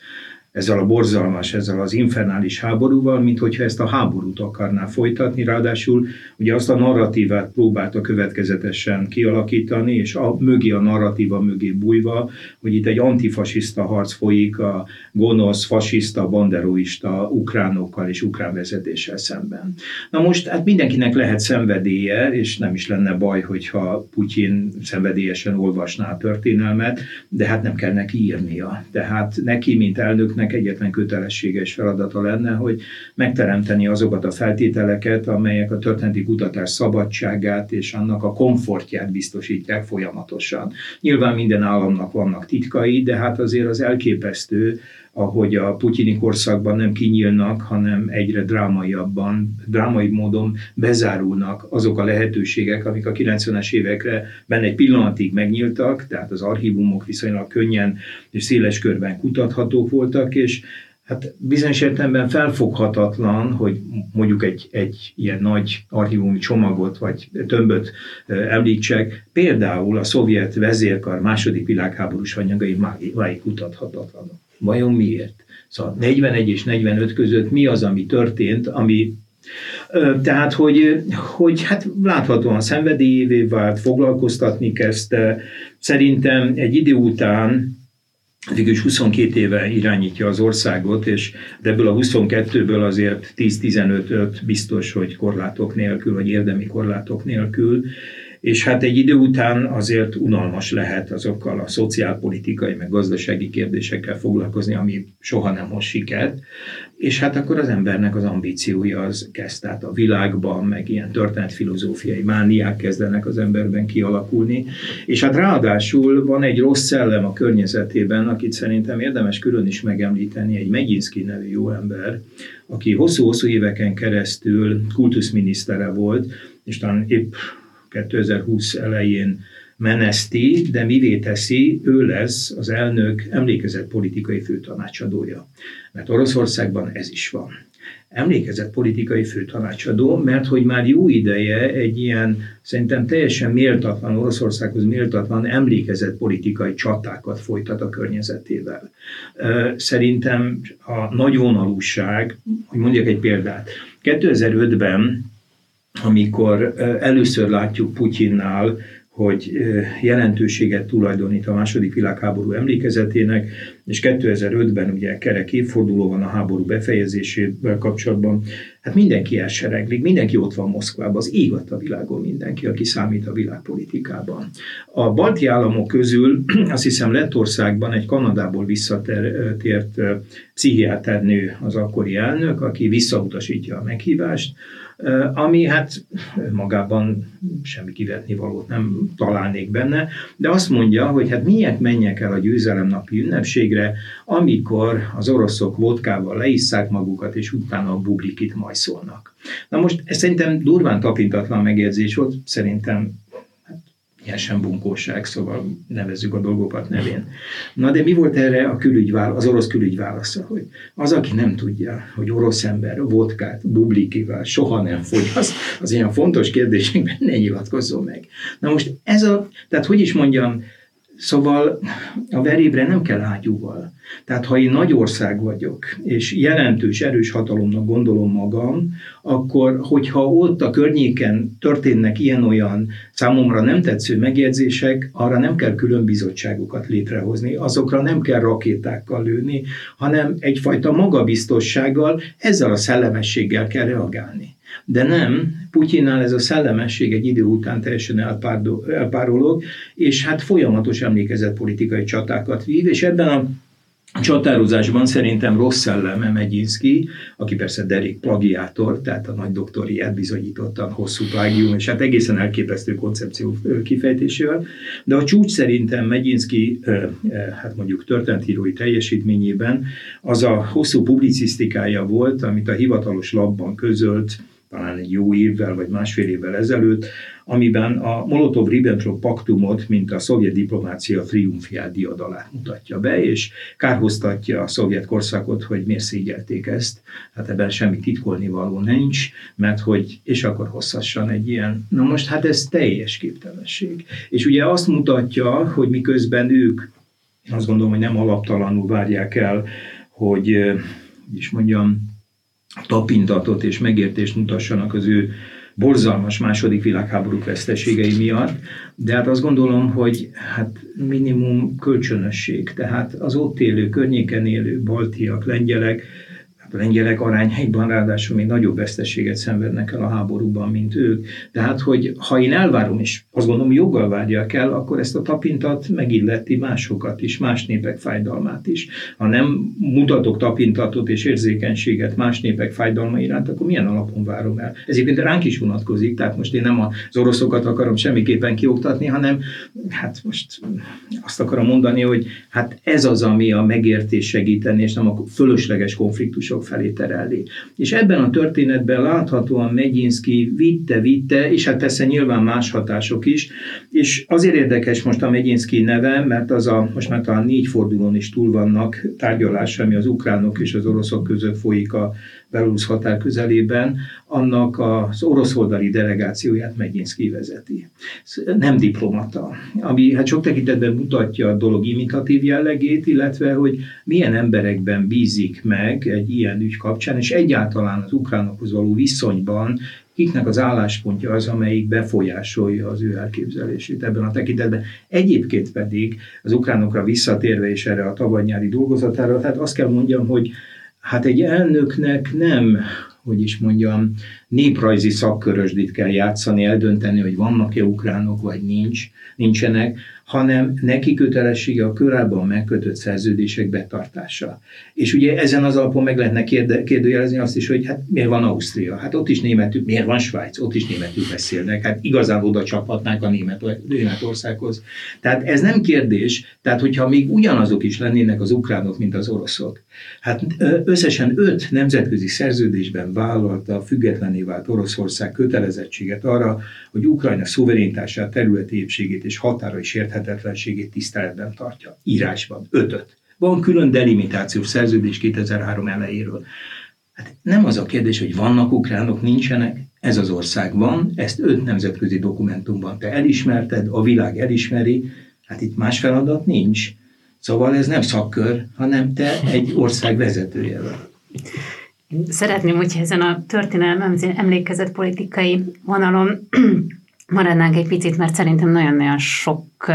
ezzel a borzalmas, ezzel az infernális háborúval, mint hogyha ezt a háborút akarná folytatni, ráadásul ugye azt a narratívát próbálta következetesen kialakítani, és a mögé a narratíva mögé bújva, hogy itt egy antifasiszta harc folyik a gonosz, fasiszta, banderoista ukránokkal és ukrán vezetéssel szemben. Na most hát mindenkinek lehet szenvedélye, és nem is lenne baj, hogyha Putyin szenvedélyesen olvasná a történelmet, de hát nem kell neki írnia. Tehát neki, mint elnök elnöknek egyetlen kötelessége és feladata lenne, hogy megteremteni azokat a feltételeket, amelyek a történeti kutatás szabadságát és annak a komfortját biztosítják folyamatosan. Nyilván minden államnak vannak titkai, de hát azért az elképesztő, ahogy a putyini korszakban nem kinyílnak, hanem egyre drámaiabban, drámai módon bezárulnak azok a lehetőségek, amik a 90-es évekre benne egy pillanatig megnyíltak, tehát az archívumok viszonylag könnyen és széles körben kutathatók voltak, és Hát bizonyos értelemben felfoghatatlan, hogy mondjuk egy, egy ilyen nagy archívumi csomagot vagy tömböt említsek, például a szovjet vezérkar második világháborús anyagai máig kutathatatlanok. Vajon miért? Szóval 41 és 45 között mi az, ami történt, ami tehát, hogy, hogy hát láthatóan szenvedélyévé vált, foglalkoztatni kezdte. Szerintem egy idő után végülis 22 éve irányítja az országot, és ebből a 22-ből azért 10-15 biztos, hogy korlátok nélkül, vagy érdemi korlátok nélkül, és hát egy idő után azért unalmas lehet azokkal a szociálpolitikai, meg gazdasági kérdésekkel foglalkozni, ami soha nem hoz sikert, és hát akkor az embernek az ambíciója az kezd, tehát a világban, meg ilyen történetfilozófiai mániák kezdenek az emberben kialakulni, és hát ráadásul van egy rossz szellem a környezetében, akit szerintem érdemes külön is megemlíteni, egy Megyinszki nevű jó ember, aki hosszú-hosszú éveken keresztül kultuszminisztere volt, és talán épp 2020 elején meneszti, de mivé teszi, ő lesz az elnök emlékezett politikai főtanácsadója. Mert Oroszországban ez is van. Emlékezett politikai főtanácsadó, mert hogy már jó ideje egy ilyen szerintem teljesen méltatlan, Oroszországhoz méltatlan emlékezett politikai csatákat folytat a környezetével. Szerintem a nagyvonalúság, hogy mondjak egy példát, 2005-ben amikor először látjuk Putyinnál, hogy jelentőséget tulajdonít a második világháború emlékezetének, és 2005-ben ugye kerek évforduló van a háború befejezésével kapcsolatban, hát mindenki elsereglik, mindenki ott van Moszkvában, az ég a világon mindenki, aki számít a világpolitikában. A balti államok közül azt hiszem Lettországban egy Kanadából visszatért pszichiáternő az akkori elnök, aki visszautasítja a meghívást, ami hát magában semmi kivetni valót nem találnék benne, de azt mondja, hogy hát miért menjek el a győzelemnapi ünnepségre, amikor az oroszok vodkával leisszák magukat, és utána a bublikit majszolnak. Na most ez szerintem durván tapintatlan megjegyzés volt, szerintem ilyen sem bunkóság, szóval nevezzük a dolgokat nevén. Na de mi volt erre a külügy, az orosz külügy válasza, hogy az, aki nem tudja, hogy orosz ember vodkát bublikivel soha nem fogyaszt, az ilyen fontos kérdésekben ne nyilatkozzon meg. Na most ez a, tehát hogy is mondjam, Szóval a verébre nem kell ágyúval. Tehát ha én nagy ország vagyok, és jelentős, erős hatalomnak gondolom magam, akkor hogyha ott a környéken történnek ilyen-olyan számomra nem tetsző megjegyzések, arra nem kell külön bizottságokat létrehozni, azokra nem kell rakétákkal lőni, hanem egyfajta magabiztossággal, ezzel a szellemességgel kell reagálni. De nem, Putyinnál ez a szellemesség egy idő után teljesen elpárolog, és hát folyamatos emlékezett politikai csatákat vív, és ebben a csatározásban szerintem rossz szelleme Megyinszki, aki persze derék plagiátor, tehát a nagy doktoriát bizonyítottan hosszú plágium, és hát egészen elképesztő koncepció kifejtésével, de a csúcs szerintem Megyinszki, hát mondjuk történetírói teljesítményében az a hosszú publicisztikája volt, amit a hivatalos labban közölt, talán egy jó évvel vagy másfél évvel ezelőtt, amiben a Molotov-Ribbentrop paktumot, mint a szovjet diplomácia triumfiál diadalát mutatja be, és kárhoztatja a szovjet korszakot, hogy miért szégyelték ezt. Hát ebben semmi titkolni való nincs, mert hogy, és akkor hosszassan egy ilyen, na most hát ez teljes képtelenség. És ugye azt mutatja, hogy miközben ők, én azt gondolom, hogy nem alaptalanul várják el, hogy, hogy is mondjam, tapintatot és megértést mutassanak az ő borzalmas második világháború veszteségei miatt, de hát azt gondolom, hogy hát minimum kölcsönösség, tehát az ott élő, környéken élő baltiak, lengyelek, a lengyelek arányaiban ráadásul még nagyobb veszteséget szenvednek el a háborúban, mint ők. Tehát, hogy ha én elvárom, és azt gondolom joggal várják el, akkor ezt a tapintat megilleti másokat is, más népek fájdalmát is. Ha nem mutatok tapintatot és érzékenységet más népek fájdalma iránt, akkor milyen alapon várom el? Ez egyébként ránk is vonatkozik, tehát most én nem az oroszokat akarom semmiképpen kioktatni, hanem hát most azt akarom mondani, hogy hát ez az, ami a megértés segíteni, és nem a fölösleges konfliktusok mások felé terelni. És ebben a történetben láthatóan Megyinszki vitte, vitte, és hát persze nyilván más hatások is, és azért érdekes most a Megyinszki neve, mert az a, most már talán négy fordulón is túl vannak tárgyalás, ami az ukránok és az oroszok között folyik a Belarus határ közelében, annak az orosz oldali delegációját Megyinszki vezeti. Nem diplomata, ami hát sok tekintetben mutatja a dolog imitatív jellegét, illetve hogy milyen emberekben bízik meg egy ilyen ügy kapcsán, és egyáltalán az ukránokhoz való viszonyban kiknek az álláspontja az, amelyik befolyásolja az ő elképzelését ebben a tekintetben. Egyébként pedig az ukránokra visszatérve és erre a tavaly nyári dolgozatára, tehát azt kell mondjam, hogy hát egy elnöknek nem, hogy is mondjam, néprajzi szakkörösdit kell játszani, eldönteni, hogy vannak-e ukránok, vagy nincs, nincsenek, hanem neki kötelessége a korábban megkötött szerződések betartása. És ugye ezen az alapon meg lehetne kérde, kérdőjelezni azt is, hogy hát miért van Ausztria? Hát ott is németül, miért van Svájc? Ott is németül beszélnek. Hát igazán oda csaphatnák a német, Németországhoz. Tehát ez nem kérdés, tehát hogyha még ugyanazok is lennének az ukránok, mint az oroszok. Hát összesen öt nemzetközi szerződésben vállalta a függetlené vált Oroszország kötelezettséget arra, hogy Ukrajna szuverénitását, területi épségét és határai sérthetetlenségét tiszteletben tartja. Írásban. Ötöt. Van külön delimitációs szerződés 2003 elejéről. Hát nem az a kérdés, hogy vannak ukránok, nincsenek, ez az ország van, ezt öt nemzetközi dokumentumban te elismerted, a világ elismeri, hát itt más feladat nincs. Szóval ez nem szakkör, hanem te egy ország vezetője vagy. Szeretném, hogyha ezen a történelem emlékezett politikai vonalon maradnánk egy picit, mert szerintem nagyon-nagyon sok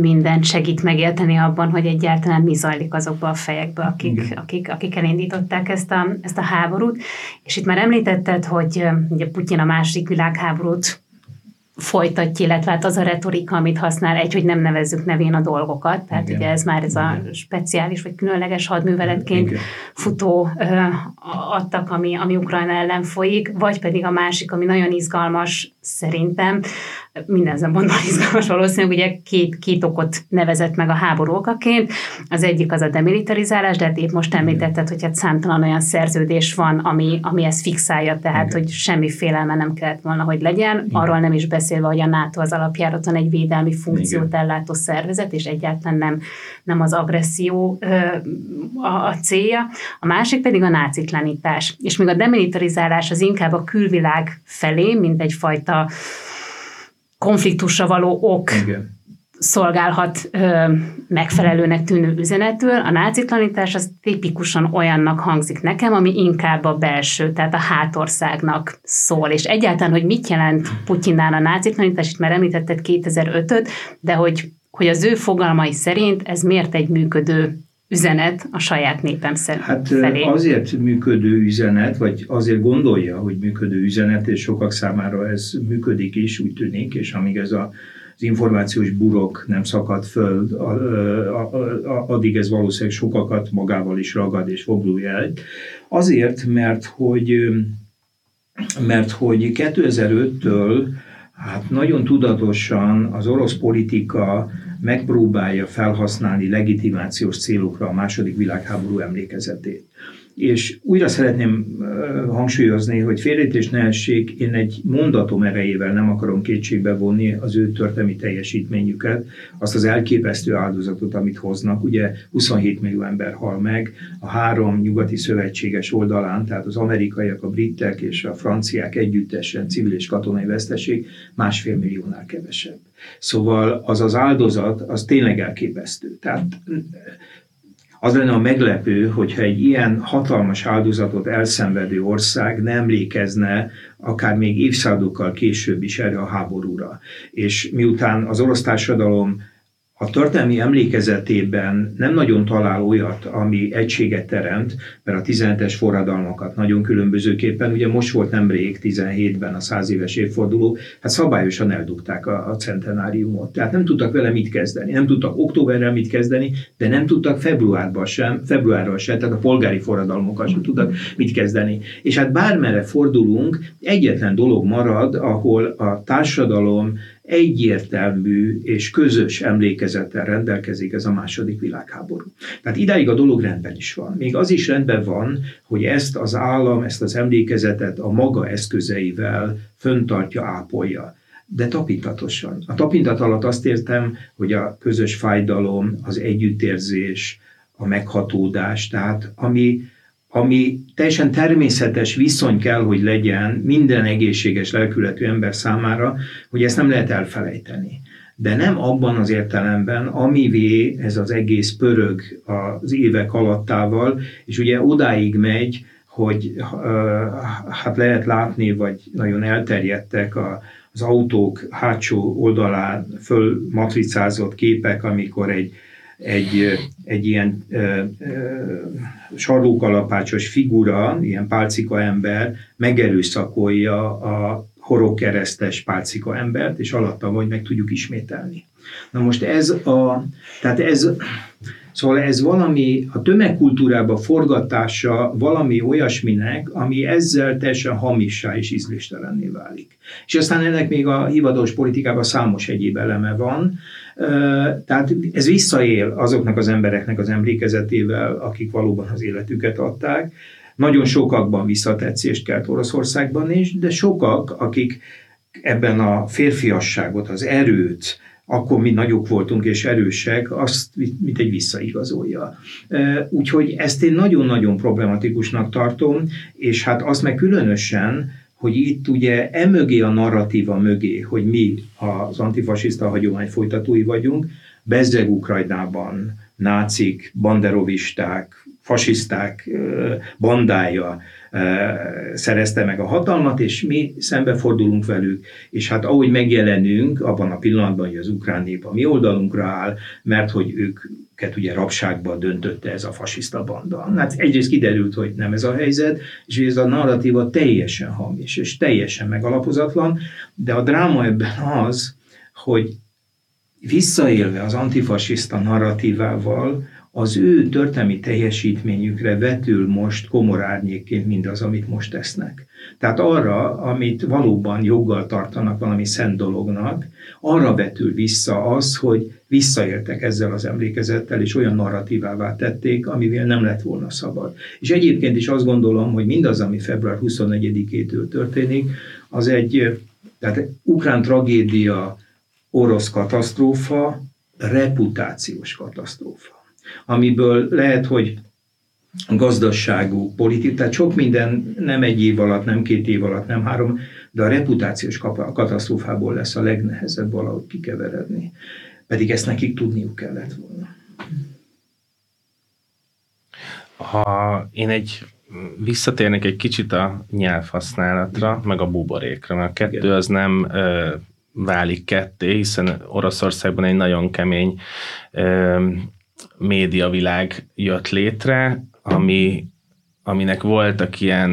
mindent segít megérteni abban, hogy egyáltalán mi zajlik azokba a fejekbe, akik, akik, akik elindították ezt a, ezt a háborút. És itt már említetted, hogy ugye Putyin a második világháborút folytatja, illetve hát az a retorika, amit használ, egy, hogy nem nevezzük nevén a dolgokat, tehát Igen. ugye ez már ez a speciális vagy különleges hadműveletként Igen. futó ö, adtak, ami, ami Ukrajna ellen folyik, vagy pedig a másik, ami nagyon izgalmas szerintem, minden szempontból izgalmas valószínűleg, ugye két, két okot nevezett meg a háború okaként. Az egyik az a demilitarizálás, de hát épp most említetted, hogy hát számtalan olyan szerződés van, ami, ami ezt fixálja, tehát Igen. hogy semmi félelme nem kellett volna, hogy legyen. Igen. Arról nem is beszélve, hogy a NATO az alapjáraton egy védelmi funkciót Igen. ellátó szervezet, és egyáltalán nem, nem az agresszió ö, a, a célja. A másik pedig a nácitlanítás. És még a demilitarizálás az inkább a külvilág felé, mint egyfajta konfliktusra való ok Igen. szolgálhat ö, megfelelőnek tűnő üzenetül. A nácitlanítás az tipikusan olyannak hangzik nekem, ami inkább a belső, tehát a hátországnak szól. És egyáltalán, hogy mit jelent Putyinnál a nácitlanítás, itt már említetted 2005-öt, de hogy, hogy az ő fogalmai szerint ez miért egy működő üzenet a saját népem hát, felé? azért működő üzenet, vagy azért gondolja, hogy működő üzenet, és sokak számára ez működik is, úgy tűnik, és amíg ez a az információs burok nem szakad föl, addig ez valószínűleg sokakat magával is ragad és foglulja el. Azért, mert hogy, mert hogy 2005-től hát nagyon tudatosan az orosz politika megpróbálja felhasználni legitimációs célokra a második világháború emlékezetét. És újra szeretném hangsúlyozni, hogy félrejtés ne essék, én egy mondatom erejével nem akarom kétségbe vonni az ő történelmi teljesítményüket, azt az elképesztő áldozatot, amit hoznak. Ugye 27 millió ember hal meg a három nyugati szövetséges oldalán, tehát az amerikaiak, a britek és a franciák együttesen civil és katonai veszteség másfél milliónál kevesebb. Szóval az az áldozat, az tényleg elképesztő. Tehát az lenne a meglepő, hogyha egy ilyen hatalmas áldozatot elszenvedő ország nem emlékezne akár még évszázadokkal később is erre a háborúra. És miután az orosz társadalom a történelmi emlékezetében nem nagyon talál olyat, ami egységet teremt, mert a 17-es forradalmakat nagyon különbözőképpen, ugye most volt nemrég 17-ben a 100 éves évforduló, hát szabályosan eldugták a, a centenáriumot. Tehát nem tudtak vele mit kezdeni. Nem tudtak októberrel mit kezdeni, de nem tudtak februárban sem, februárral sem, tehát a polgári forradalmokkal sem tudtak mit kezdeni. És hát bármere fordulunk, egyetlen dolog marad, ahol a társadalom egyértelmű és közös emlékezettel rendelkezik ez a második világháború. Tehát idáig a dolog rendben is van. Még az is rendben van, hogy ezt az állam, ezt az emlékezetet a maga eszközeivel föntartja, ápolja de tapintatosan. A tapintat alatt azt értem, hogy a közös fájdalom, az együttérzés, a meghatódás, tehát ami, ami teljesen természetes viszony kell, hogy legyen minden egészséges lelkületű ember számára, hogy ezt nem lehet elfelejteni. De nem abban az értelemben, amivé ez az egész pörög az évek alattával, és ugye odáig megy, hogy hát lehet látni, vagy nagyon elterjedtek a, az autók hátsó oldalán föl matricázott képek, amikor egy egy, egy ilyen ö, ö, sarlókalapácsos figura, ilyen pálcika ember megerőszakolja a horogkeresztes pálcika embert, és alatta vagy meg tudjuk ismételni. Na most ez a, tehát ez, Szóval ez valami, a tömegkultúrába forgatása valami olyasminek, ami ezzel teljesen hamissá és ízléstelenné válik. És aztán ennek még a hivatalos politikában számos egyéb eleme van, tehát ez visszaél azoknak az embereknek az emlékezetével, akik valóban az életüket adták. Nagyon sokakban visszatetszést kelt Oroszországban is, de sokak, akik ebben a férfiasságot, az erőt, akkor mi nagyok voltunk és erősek, azt mint egy visszaigazolja. Úgyhogy ezt én nagyon-nagyon problematikusnak tartom, és hát azt meg különösen, hogy itt ugye emögé a narratíva mögé, hogy mi az antifasiszta hagyomány folytatói vagyunk, bezzeg Ukrajnában nácik, banderovisták, fasiszták bandája szerezte meg a hatalmat, és mi szembefordulunk velük, és hát ahogy megjelenünk abban a pillanatban, hogy az ukrán nép a mi oldalunkra áll, mert hogy ők őket ugye rabságba döntötte ez a fasiszta banda. Hát egyrészt kiderült, hogy nem ez a helyzet, és ez a narratíva teljesen hamis, és teljesen megalapozatlan, de a dráma ebben az, hogy visszaélve az antifasiszta narratívával, az ő történelmi teljesítményükre vetül most komor árnyékként mindaz, amit most tesznek. Tehát arra, amit valóban joggal tartanak valami szent dolognak, arra vetül vissza az, hogy visszaéltek ezzel az emlékezettel, és olyan narratívává tették, amivel nem lett volna szabad. És egyébként is azt gondolom, hogy mindaz, ami február 24-től történik, az egy, tehát ukrán tragédia, orosz katasztrófa, reputációs katasztrófa amiből lehet, hogy gazdaságú, politik, tehát sok minden nem egy év alatt, nem két év alatt, nem három, de a reputációs katasztrófából lesz a legnehezebb valahogy kikeveredni. Pedig ezt nekik tudniuk kellett volna. Ha én egy visszatérnék egy kicsit a nyelvhasználatra, meg a buborékra, mert a kettő Igen. az nem ö, válik ketté, hiszen Oroszországban egy nagyon kemény ö, médiavilág jött létre, ami, aminek voltak ilyen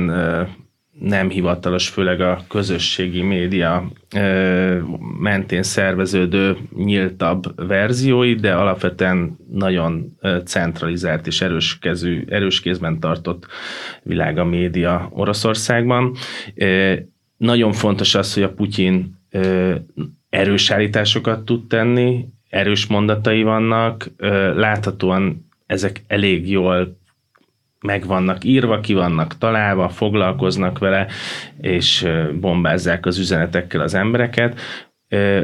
nem hivatalos, főleg a közösségi média mentén szerveződő nyíltabb verziói, de alapvetően nagyon centralizált és erős, kezű, erős kézben tartott világ a média Oroszországban. Nagyon fontos az, hogy a Putyin erős állításokat tud tenni, erős mondatai vannak, láthatóan ezek elég jól meg vannak írva, ki vannak találva, foglalkoznak vele, és bombázzák az üzenetekkel az embereket.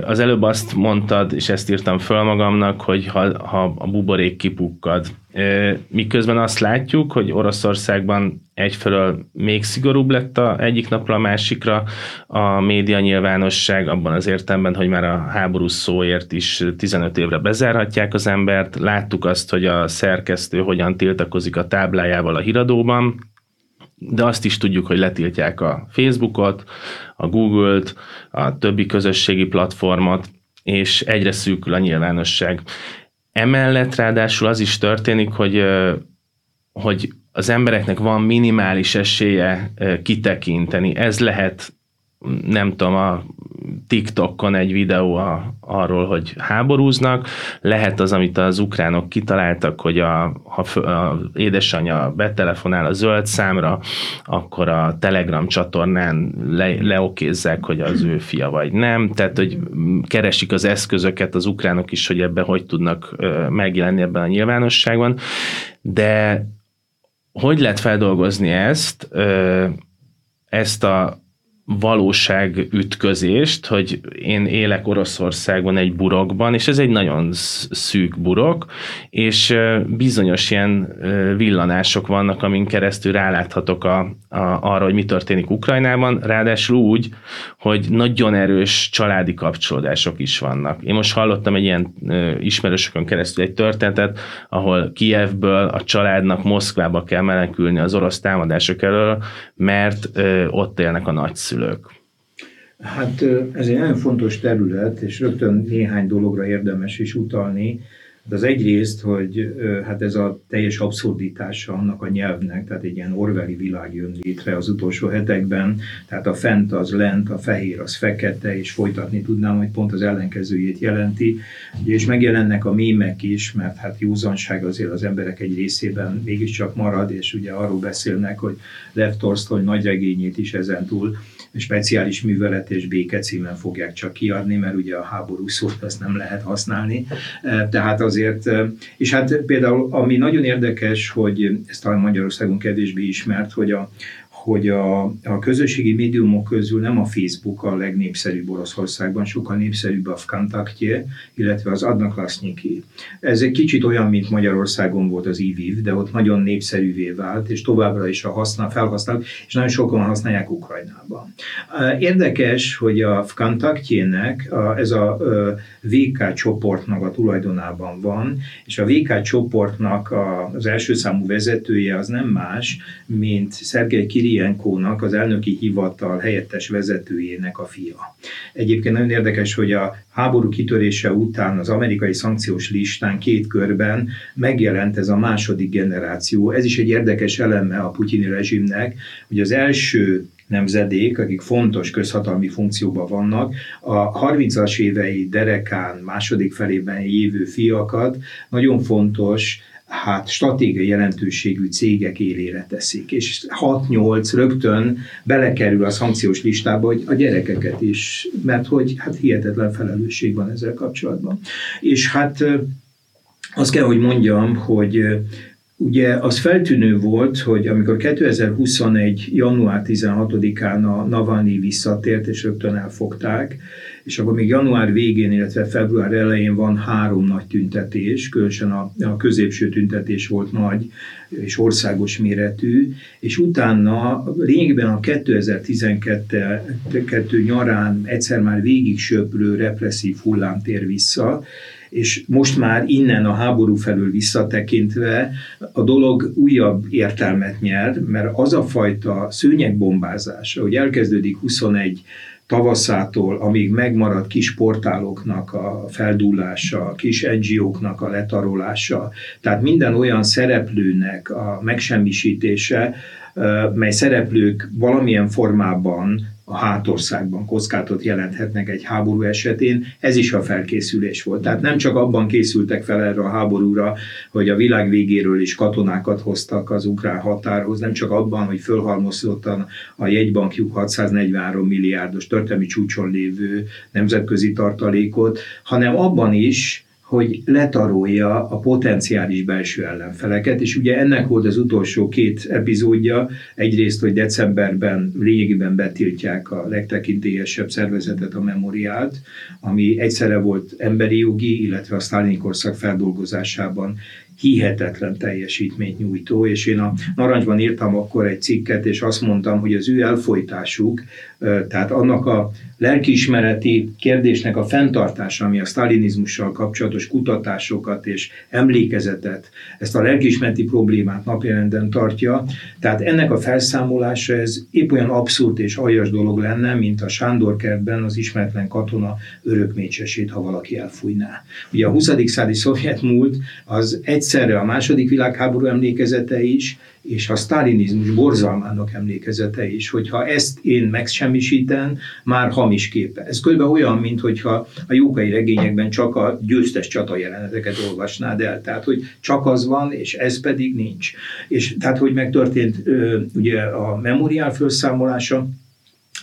Az előbb azt mondtad, és ezt írtam föl magamnak, hogy ha, ha a buborék kipukkad, miközben azt látjuk, hogy Oroszországban egyfelől még szigorúbb lett a egyik napra a másikra a média nyilvánosság, abban az értelemben, hogy már a háború szóért is 15 évre bezárhatják az embert. Láttuk azt, hogy a szerkesztő hogyan tiltakozik a táblájával a híradóban, de azt is tudjuk, hogy letiltják a Facebookot, a Google-t, a többi közösségi platformot, és egyre szűkül a nyilvánosság. Emellett ráadásul az is történik, hogy, hogy az embereknek van minimális esélye kitekinteni. Ez lehet, nem tudom, a TikTokon egy videó a, arról, hogy háborúznak, lehet az, amit az ukránok kitaláltak, hogy a, ha a édesanyja betelefonál a zöld számra, akkor a Telegram csatornán le, leokézzák, hogy az ő fia vagy nem, tehát, hogy keresik az eszközöket az ukránok is, hogy ebben hogy tudnak megjelenni ebben a nyilvánosságban, de hogy lehet feldolgozni ezt, ezt a valóságütközést, hogy én élek Oroszországban egy burokban, és ez egy nagyon szűk burok, és bizonyos ilyen villanások vannak, amin keresztül ráláthatok a, a, arra, hogy mi történik Ukrajnában, ráadásul úgy, hogy nagyon erős családi kapcsolódások is vannak. Én most hallottam egy ilyen ismerősökön keresztül egy történetet, ahol Kievből a családnak Moszkvába kell menekülni az orosz támadások elől, mert ott élnek a nagyszülők szülők? Hát ez egy nagyon fontos terület, és rögtön néhány dologra érdemes is utalni. De az egyrészt, hogy hát ez a teljes abszurditása annak a nyelvnek, tehát egy ilyen orveli világ jön létre az utolsó hetekben, tehát a fent az lent, a fehér az fekete, és folytatni tudnám, hogy pont az ellenkezőjét jelenti. És megjelennek a mémek is, mert hát józanság azért az emberek egy részében mégiscsak marad, és ugye arról beszélnek, hogy Lev Tolstoy nagy regényét is ezentúl speciális művelet és béke címen fogják csak kiadni, mert ugye a háború szót azt nem lehet használni. Tehát azért, és hát például ami nagyon érdekes, hogy ez talán Magyarországon kevésbé ismert, hogy a, hogy a, a közösségi médiumok közül nem a Facebook a legnépszerűbb Oroszországban, sokkal népszerűbb a Vkontaktje, illetve az Adnaklasznyiki. Ez egy kicsit olyan, mint Magyarországon volt az IVIV, de ott nagyon népszerűvé vált, és továbbra is a használ, felhasznál, és nagyon sokan használják Ukrajnában. Érdekes, hogy a Vkontaktjének ez a VK csoportnak a tulajdonában van, és a VK csoportnak az első számú vezetője az nem más, mint Szergej Kiri Ilyenkónak, az elnöki hivatal helyettes vezetőjének a fia. Egyébként nagyon érdekes, hogy a háború kitörése után az amerikai szankciós listán két körben megjelent ez a második generáció. Ez is egy érdekes eleme a putyini rezsimnek, hogy az első nemzedék, akik fontos közhatalmi funkcióban vannak, a 30-as évei derekán második felében jövő fiakat nagyon fontos hát stratégiai jelentőségű cégek élére teszik, és 6-8 rögtön belekerül a szankciós listába, hogy a gyerekeket is, mert hogy hát hihetetlen felelősség van ezzel kapcsolatban. És hát azt kell, hogy mondjam, hogy Ugye az feltűnő volt, hogy amikor 2021. január 16-án a Navalnyi visszatért, és rögtön elfogták, és akkor még január végén, illetve február elején van három nagy tüntetés, különösen a, a középső tüntetés volt nagy és országos méretű, és utána lényegében a 2012 nyarán egyszer már végig söprő represszív hullám tér vissza, és most már innen a háború felül visszatekintve a dolog újabb értelmet nyer, mert az a fajta szőnyegbombázás, hogy elkezdődik 21 tavaszától, amíg megmaradt kis portáloknak a feldúlása, kis NGO-knak a letarolása, tehát minden olyan szereplőnek a megsemmisítése, mely szereplők valamilyen formában a hátországban kockátot jelenthetnek egy háború esetén, ez is a felkészülés volt. Tehát nem csak abban készültek fel erre a háborúra, hogy a világ végéről is katonákat hoztak az ukrán határhoz, nem csak abban, hogy fölhalmozottan a jegybankjuk 643 milliárdos történelmi csúcson lévő nemzetközi tartalékot, hanem abban is, hogy letarolja a potenciális belső ellenfeleket, és ugye ennek volt az utolsó két epizódja, egyrészt, hogy decemberben lényegében betiltják a legtekintélyesebb szervezetet, a memoriált, ami egyszerre volt emberi jogi, illetve a sztálini korszak feldolgozásában hihetetlen teljesítményt nyújtó, és én a Narancsban írtam akkor egy cikket, és azt mondtam, hogy az ő elfolytásuk, tehát annak a lelkiismereti kérdésnek a fenntartása, ami a sztalinizmussal kapcsolatos kutatásokat és emlékezetet, ezt a lelkiismereti problémát napjelenten tartja. Tehát ennek a felszámolása ez épp olyan abszurd és aljas dolog lenne, mint a Sándor kertben az ismeretlen katona örökmécsesét, ha valaki elfújná. Ugye a 20. századi szovjet múlt az egyszerre a második világháború emlékezete is, és a sztálinizmus borzalmának emlékezete is, hogyha ezt én megsemmisítem, már hamis képe. Ez körülbelül olyan, mint hogyha a jókai regényekben csak a győztes csata jeleneteket olvasnád el, tehát hogy csak az van, és ez pedig nincs. És tehát, hogy megtörtént ugye a memoriál felszámolása,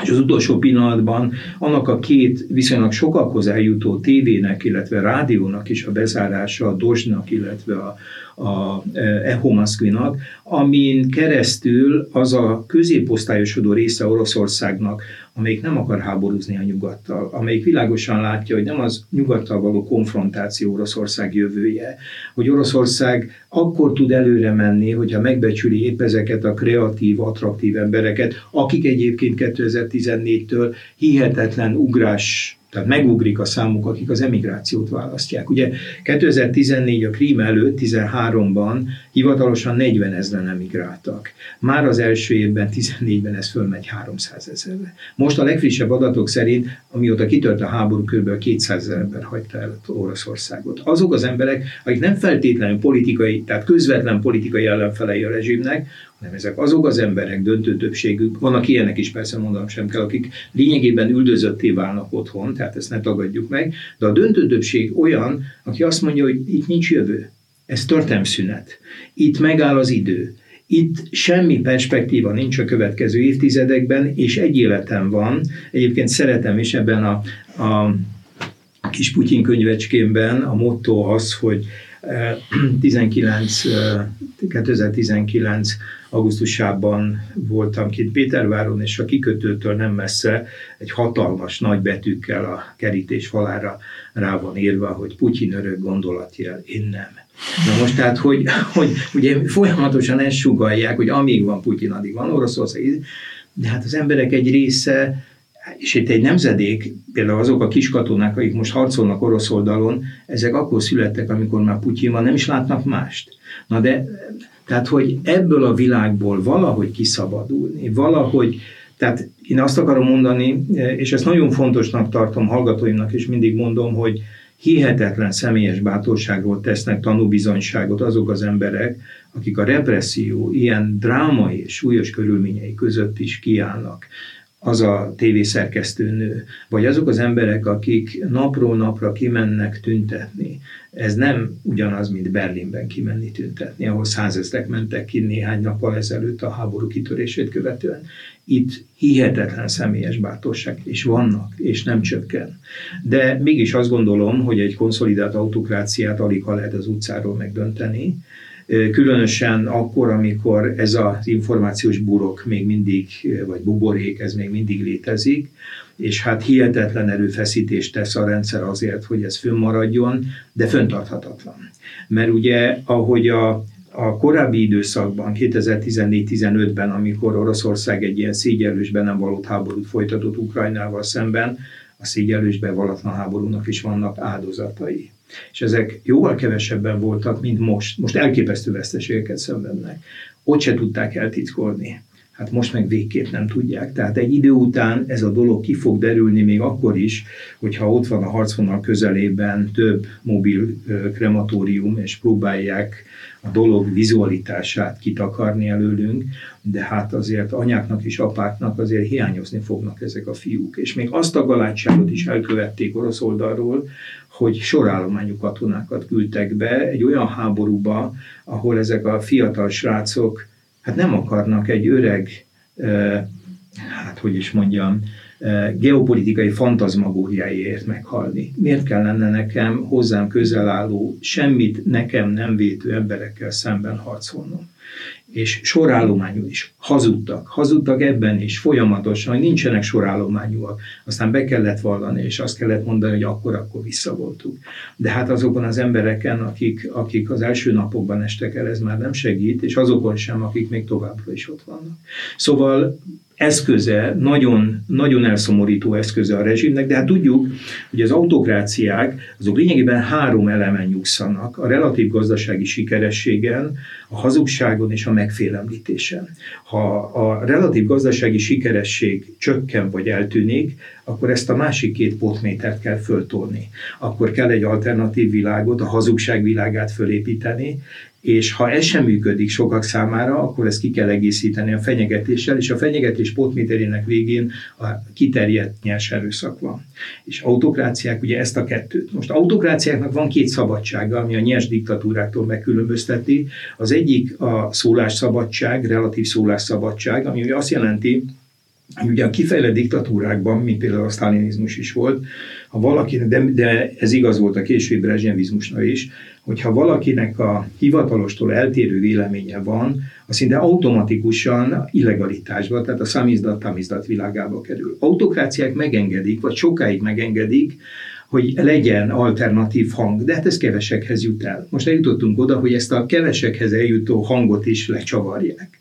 és az utolsó pillanatban annak a két viszonylag sokakhoz eljutó tévének, illetve rádiónak is a bezárása, a Dosnak, illetve a, a Echo Moszkvinak, amin keresztül az a középosztályosodó része Oroszországnak, amelyik nem akar háborúzni a nyugattal, amelyik világosan látja, hogy nem az nyugattal való konfrontáció Oroszország jövője, hogy Oroszország akkor tud előre menni, hogyha megbecsüli épp ezeket a kreatív, attraktív embereket, akik egyébként 2014-től hihetetlen ugrás tehát megugrik a számuk, akik az emigrációt választják. Ugye 2014 a Krím előtt, 13-ban hivatalosan 40 ezeren emigráltak. Már az első évben, 14-ben ez fölmegy 300 ezerre. Most a legfrissebb adatok szerint, amióta kitört a háború, kb. 200 ezer ember hagyta el Oroszországot. Azok az emberek, akik nem feltétlenül politikai, tehát közvetlen politikai ellenfelei a rezsimnek, hanem ezek azok az emberek, döntő többségük, vannak ilyenek is persze mondanom sem kell, akik lényegében üldözötté válnak otthon, tehát ezt ne tagadjuk meg, de a döntő többség olyan, aki azt mondja, hogy itt nincs jövő, ez szünet, itt megáll az idő, itt semmi perspektíva nincs a következő évtizedekben, és egy életem van. Egyébként szeretem is ebben a, a kis Putyin könyvecskémben a motto az, hogy 19, 2019 augusztusában voltam kint Péterváron, és a kikötőtől nem messze egy hatalmas nagy betűkkel a kerítés falára rá van írva, hogy Putyin örök gondolatjel, én nem. Na most tehát, hogy, hogy ugye folyamatosan ezt sugalják, hogy amíg van Putyin, addig van Oroszország, de hát az emberek egy része és itt egy nemzedék, például azok a kis katonák, akik most harcolnak orosz oldalon, ezek akkor születtek, amikor már Putyin van, nem is látnak mást. Na de, tehát, hogy ebből a világból valahogy kiszabadulni, valahogy, tehát én azt akarom mondani, és ezt nagyon fontosnak tartom hallgatóimnak, és mindig mondom, hogy hihetetlen személyes bátorságról tesznek tanúbizonyságot azok az emberek, akik a represszió ilyen drámai és súlyos körülményei között is kiállnak az a tévészerkesztőnő, vagy azok az emberek, akik napról napra kimennek tüntetni. Ez nem ugyanaz, mint Berlinben kimenni tüntetni, ahol százezrek mentek ki néhány nappal ezelőtt a háború kitörését követően. Itt hihetetlen személyes bátorság, és vannak, és nem csökken. De mégis azt gondolom, hogy egy konszolidált autokráciát alig ha lehet az utcáról megdönteni, különösen akkor, amikor ez az információs burok még mindig, vagy buborék, ez még mindig létezik, és hát hihetetlen erőfeszítést tesz a rendszer azért, hogy ez fönnmaradjon, de föntarthatatlan. Mert ugye, ahogy a, a korábbi időszakban, 2014-15-ben, amikor Oroszország egy ilyen szégyellős nem való háborút folytatott Ukrajnával szemben, a szégyellős bevallatlan háborúnak is vannak áldozatai. És ezek jóval kevesebben voltak, mint most. Most elképesztő veszteségeket szenvednek. Ott se tudták eltitkolni hát most meg végképp nem tudják. Tehát egy idő után ez a dolog ki fog derülni még akkor is, hogyha ott van a harcvonal közelében több mobil krematórium, és próbálják a dolog vizualitását kitakarni előlünk, de hát azért anyáknak és apáknak azért hiányozni fognak ezek a fiúk. És még azt a galátságot is elkövették orosz oldalról, hogy sorállományú katonákat küldtek be egy olyan háborúba, ahol ezek a fiatal srácok hát nem akarnak egy öreg, hát hogy is mondjam, geopolitikai fantazmagóriáért meghalni. Miért kellene nekem hozzám közel álló, semmit nekem nem vétő emberekkel szemben harcolnom? és sorállományú is. Hazudtak. Hazudtak ebben is folyamatosan, nincsenek sorállományúak. Aztán be kellett vallani, és azt kellett mondani, hogy akkor-akkor visszavoltuk. De hát azokon az embereken, akik, akik az első napokban estek el, ez már nem segít, és azokon sem, akik még továbbra is ott vannak. Szóval eszköze, nagyon, nagyon elszomorító eszköze a rezsimnek, de hát tudjuk, hogy az autokráciák azok lényegében három elemen nyugszanak, a relatív gazdasági sikerességen, a hazugságon és a megfélemlítésen. Ha a relatív gazdasági sikeresség csökken vagy eltűnik, akkor ezt a másik két potmétert kell föltolni. Akkor kell egy alternatív világot, a hazugság világát fölépíteni, és ha ez sem működik sokak számára, akkor ezt ki kell egészíteni a fenyegetéssel, és a fenyegetés potméterének végén a kiterjedt nyers erőszak van. És autokráciák ugye ezt a kettőt. Most autokráciáknak van két szabadsága, ami a nyers diktatúráktól megkülönbözteti. Az egyik a szólásszabadság, relatív szólásszabadság, ami ugye azt jelenti, hogy ugye a kifejlett diktatúrákban, mint például a sztálinizmus is volt, ha valaki, de, de ez igaz volt a késői brezsnyevizmusra is, hogyha valakinek a hivatalostól eltérő véleménye van, az szinte automatikusan illegalitásba, tehát a szamizdat, tamizdat világába kerül. Autokráciák megengedik, vagy sokáig megengedik, hogy legyen alternatív hang, de hát ez kevesekhez jut el. Most eljutottunk oda, hogy ezt a kevesekhez eljutó hangot is lecsavarják.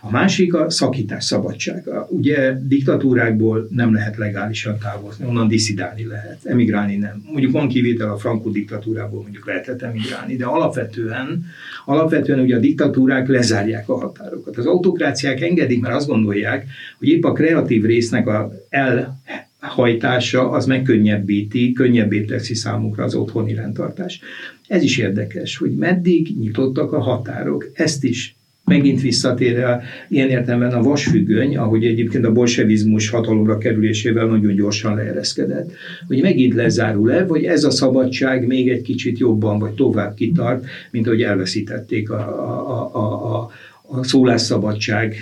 A másik a szakítás szabadsága. Ugye diktatúrákból nem lehet legálisan távozni, onnan diszidálni lehet, emigrálni nem. Mondjuk van kivétel a frankó diktatúrából, mondjuk lehetett emigrálni, de alapvetően, alapvetően ugye a diktatúrák lezárják a határokat. Az autokráciák engedik, mert azt gondolják, hogy épp a kreatív résznek a el hajtása az megkönnyebbíti, könnyebbé teszi számukra az otthoni rendtartás. Ez is érdekes, hogy meddig nyitottak a határok. Ezt is megint visszatér el ilyen értelemben a vasfüggöny, ahogy egyébként a bolsevizmus hatalomra kerülésével nagyon gyorsan leereszkedett, hogy megint lezárul-e, vagy ez a szabadság még egy kicsit jobban vagy tovább kitart, mint ahogy elveszítették a, a, a, a, a szólásszabadság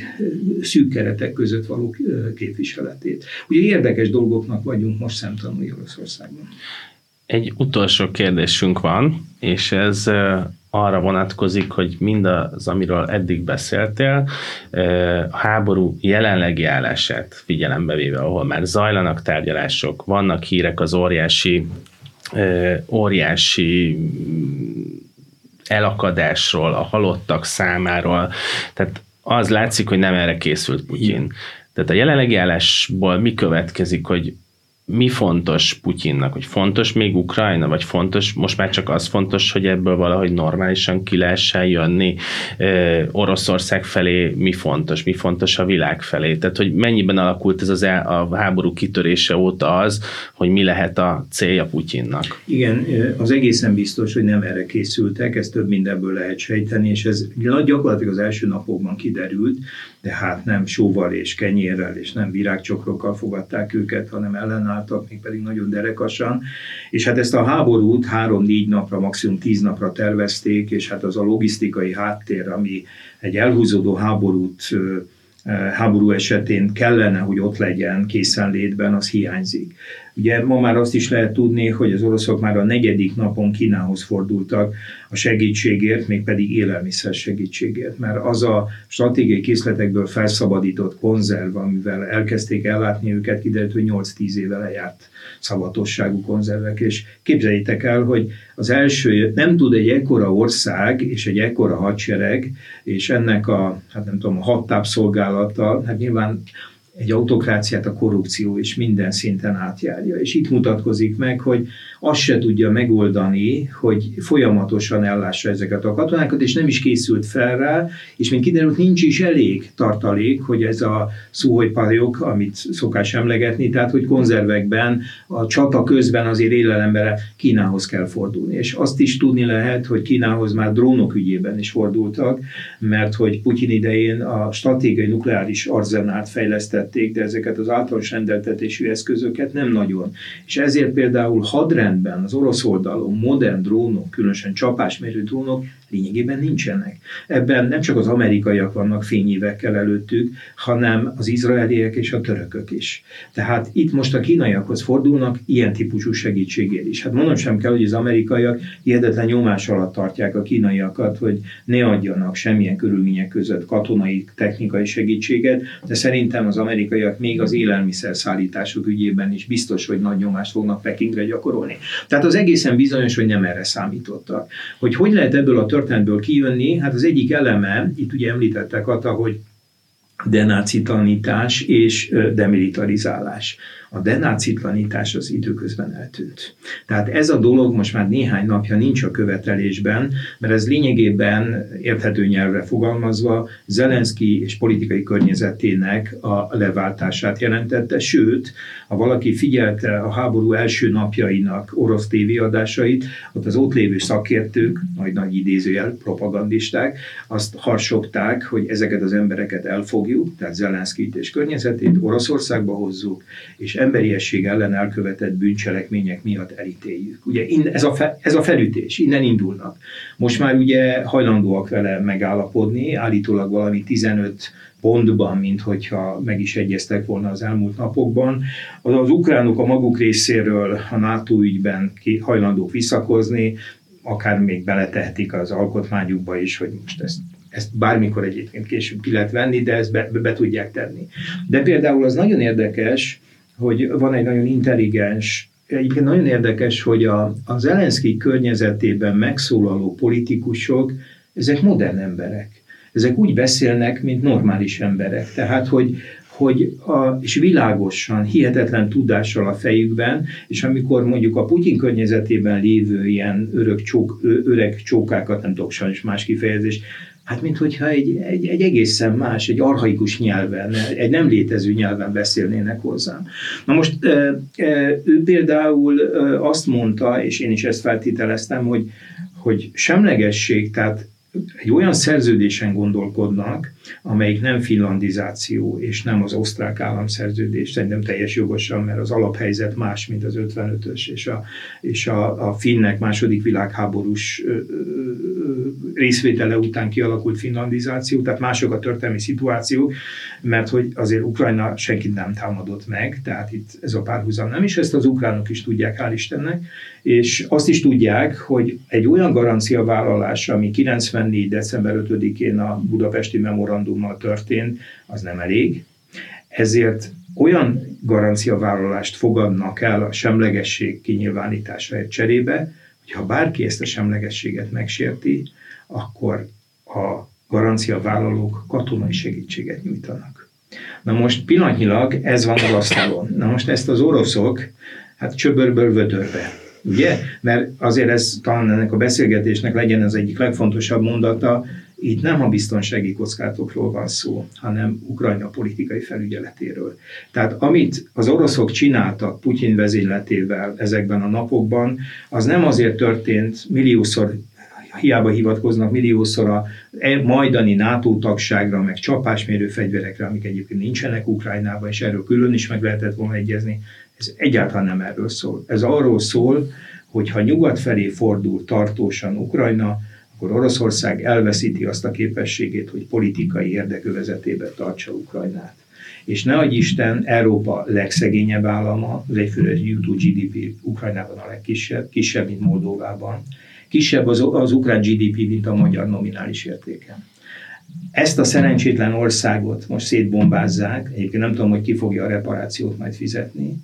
szűk keretek között való képviseletét. Ugye érdekes dolgoknak vagyunk most szemtanúi Oroszországban. Egy utolsó kérdésünk van, és ez arra vonatkozik, hogy mindaz, amiről eddig beszéltél, a háború jelenlegi állását figyelembe véve, ahol már zajlanak tárgyalások, vannak hírek az óriási óriási elakadásról, a halottak számáról, tehát az látszik, hogy nem erre készült Putyin. Tehát a jelenlegi állásból mi következik, hogy mi fontos Putyinnak, hogy fontos még Ukrajna, vagy fontos, most már csak az fontos, hogy ebből valahogy normálisan ki lehessen jönni Oroszország felé, mi fontos, mi fontos a világ felé. Tehát, hogy mennyiben alakult ez az el, a háború kitörése óta az, hogy mi lehet a célja Putyinnak. Igen, az egészen biztos, hogy nem erre készültek, ez több mindenből lehet sejteni, és ez gyakorlatilag az első napokban kiderült, de hát nem sóval és kenyérrel, és nem virágcsokrokkal fogadták őket, hanem ellenálltak, még pedig nagyon derekasan. És hát ezt a háborút három-négy napra, maximum tíz napra tervezték, és hát az a logisztikai háttér, ami egy elhúzódó háborút háború esetén kellene, hogy ott legyen készenlétben, az hiányzik. Ugye ma már azt is lehet tudni, hogy az oroszok már a negyedik napon Kínához fordultak a segítségért, mégpedig élelmiszer segítségért, mert az a stratégiai készletekből felszabadított konzerv, amivel elkezdték ellátni őket, kiderült, hogy 8-10 éve lejárt szavatosságú konzervek, és képzeljétek el, hogy az első, nem tud egy ekkora ország és egy ekkora hadsereg, és ennek a, hát nem tudom, a hattápszolgálata, hát nyilván egy autokráciát a korrupció is minden szinten átjárja. És itt mutatkozik meg, hogy azt se tudja megoldani, hogy folyamatosan ellássa ezeket a katonákat, és nem is készült fel rá, és mint kiderült, nincs is elég tartalék, hogy ez a szúhojpajok, amit szokás emlegetni, tehát hogy konzervekben a csata közben azért élelemre Kínához kell fordulni. És azt is tudni lehet, hogy Kínához már drónok ügyében is fordultak, mert hogy Putyin idején a stratégiai nukleáris arzenált fejlesztették, de ezeket az általános rendeltetésű eszközöket nem nagyon. És ezért például hadrend rendben az orosz oldalon modern drónok, különösen csapásmérő drónok lényegében nincsenek. Ebben nem csak az amerikaiak vannak fényévekkel előttük, hanem az izraeliek és a törökök is. Tehát itt most a kínaiakhoz fordulnak ilyen típusú segítségért is. Hát mondom sem kell, hogy az amerikaiak hihetetlen nyomás alatt tartják a kínaiakat, hogy ne adjanak semmilyen körülmények között katonai, technikai segítséget, de szerintem az amerikaiak még az élelmiszer szállítások ügyében is biztos, hogy nagy nyomást fognak Pekingre gyakorolni. Tehát az egészen bizonyos, hogy nem erre számítottak. Hogy hogy lehet ebből a történetből kijönni, hát az egyik eleme, itt ugye említettek Kata, hogy denácitanítás és demilitarizálás a denácitlanítás az időközben eltűnt. Tehát ez a dolog most már néhány napja nincs a követelésben, mert ez lényegében érthető nyelvre fogalmazva Zelenszky és politikai környezetének a leváltását jelentette, sőt, ha valaki figyelte a háború első napjainak orosz tévéadásait, ott az ott lévő szakértők, nagy nagy idézőjel, propagandisták, azt harsogták, hogy ezeket az embereket elfogjuk, tehát Zelenszkit és környezetét Oroszországba hozzuk, és emberiesség ellen elkövetett bűncselekmények miatt elítéljük. Ugye ez a, fe, ez a felütés, innen indulnak. Most már ugye hajlandóak vele megállapodni, állítólag valami 15 pontban, mint hogyha meg is egyeztek volna az elmúlt napokban. Az, az ukránok a maguk részéről a NATO ügyben hajlandók visszakozni, akár még beletehetik az alkotmányukba is, hogy most ezt ezt bármikor egyébként később ki lehet venni, de ezt be, be, be tudják tenni. De például az nagyon érdekes, hogy van egy nagyon intelligens, egyébként nagyon érdekes, hogy a, az Zelenszky környezetében megszólaló politikusok, ezek modern emberek. Ezek úgy beszélnek, mint normális emberek. Tehát, hogy, hogy a, és világosan, hihetetlen tudással a fejükben, és amikor mondjuk a Putyin környezetében lévő ilyen örök csók, öreg csókákat, nem tudok sajnos más kifejezés, Hát, mint hogyha egy, egy, egy egészen más, egy arhaikus nyelven, egy nem létező nyelven beszélnének hozzám. Na most ő például azt mondta, és én is ezt feltételeztem, hogy, hogy semlegesség, tehát egy olyan szerződésen gondolkodnak, amelyik nem finlandizáció, és nem az osztrák államszerződés, szerintem teljes jogosan, mert az alaphelyzet más, mint az 55-ös, és a, és a, a finnek második világháborús ö, ö, részvétele után kialakult finlandizáció, tehát mások a történelmi szituációk, mert hogy azért Ukrajna senkit nem támadott meg, tehát itt ez a párhuzam nem, és ezt az ukránok is tudják, hál' Istennek, és azt is tudják, hogy egy olyan garancia vállalása, ami 94. december 5-én a budapesti memorandummal történt, az nem elég. Ezért olyan garanciavállalást fogadnak el a semlegesség kinyilvánításáért cserébe, hogy ha bárki ezt a semlegességet megsérti, akkor a garanciavállalók katonai segítséget nyújtanak. Na most pillanatnyilag ez van az asztalon. Na most ezt az oroszok, hát csöbörből vödörbe Ugye? Mert azért ez talán ennek a beszélgetésnek legyen az egyik legfontosabb mondata, itt nem a biztonsági kockázatokról van szó, hanem Ukrajna politikai felügyeletéről. Tehát amit az oroszok csináltak Putyin vezényletével ezekben a napokban, az nem azért történt milliószor hiába hivatkoznak milliószor a e- majdani NATO tagságra, meg csapásmérő fegyverekre, amik egyébként nincsenek Ukrajnában, és erről külön is meg lehetett volna egyezni, ez egyáltalán nem erről szól. Ez arról szól, hogy ha nyugat felé fordul tartósan Ukrajna, akkor Oroszország elveszíti azt a képességét, hogy politikai érdekövezetébe tartsa Ukrajnát. És ne adj Isten, Európa legszegényebb állama, az egyfőre jutó GDP Ukrajnában a legkisebb, kisebb, mint Moldovában. Kisebb az, az ukrán GDP, mint a magyar nominális értéken. Ezt a szerencsétlen országot most szétbombázzák, egyébként nem tudom, hogy ki fogja a reparációt majd fizetni,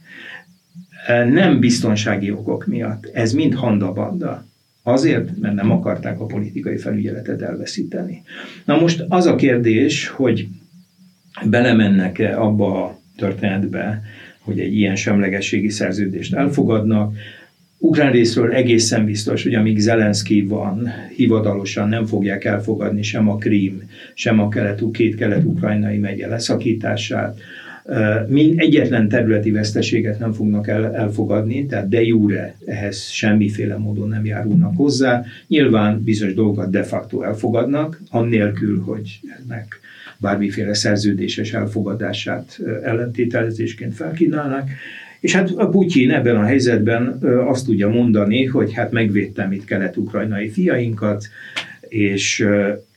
nem biztonsági okok miatt. Ez mind handabanda. Azért, mert nem akarták a politikai felügyeletet elveszíteni. Na most az a kérdés, hogy belemennek -e abba a történetbe, hogy egy ilyen semlegességi szerződést elfogadnak. Ukrán részről egészen biztos, hogy amíg Zelenszky van, hivatalosan nem fogják elfogadni sem a Krím, sem a kelet, két kelet-ukrajnai megye leszakítását, Mind egyetlen területi veszteséget nem fognak el, elfogadni, tehát de jure ehhez semmiféle módon nem járulnak hozzá. Nyilván bizonyos dolgokat de facto elfogadnak, annélkül, hogy ennek bármiféle szerződéses elfogadását ellentételezésként felkínálnak. És hát a Putyin ebben a helyzetben azt tudja mondani, hogy hát megvédtem itt kelet-ukrajnai fiainkat, és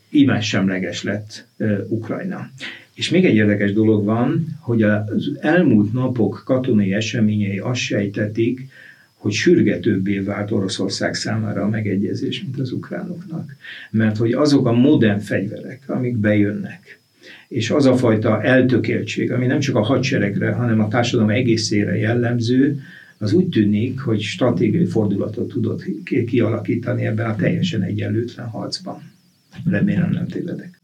imás semleges lett Ukrajna. És még egy érdekes dolog van, hogy az elmúlt napok katonai eseményei azt sejtetik, hogy sürgetőbbé vált Oroszország számára a megegyezés, mint az ukránoknak. Mert hogy azok a modern fegyverek, amik bejönnek, és az a fajta eltökéltség, ami nem csak a hadseregre, hanem a társadalom egészére jellemző, az úgy tűnik, hogy stratégiai fordulatot tudott kialakítani ebben a teljesen egyenlőtlen harcban. Remélem nem tévedek.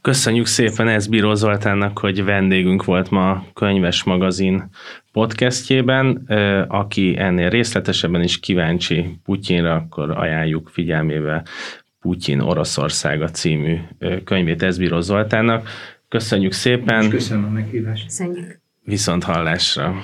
Köszönjük szépen ez Bíró Zoltánnak, hogy vendégünk volt ma a Könyves Magazin podcastjében. Aki ennél részletesebben is kíváncsi Putyinra, akkor ajánljuk figyelmébe Putyin Oroszországa című könyvét Ezbíró Zoltánnak. Köszönjük szépen. És köszönöm a meghívást. Köszönjük. Viszont hallásra.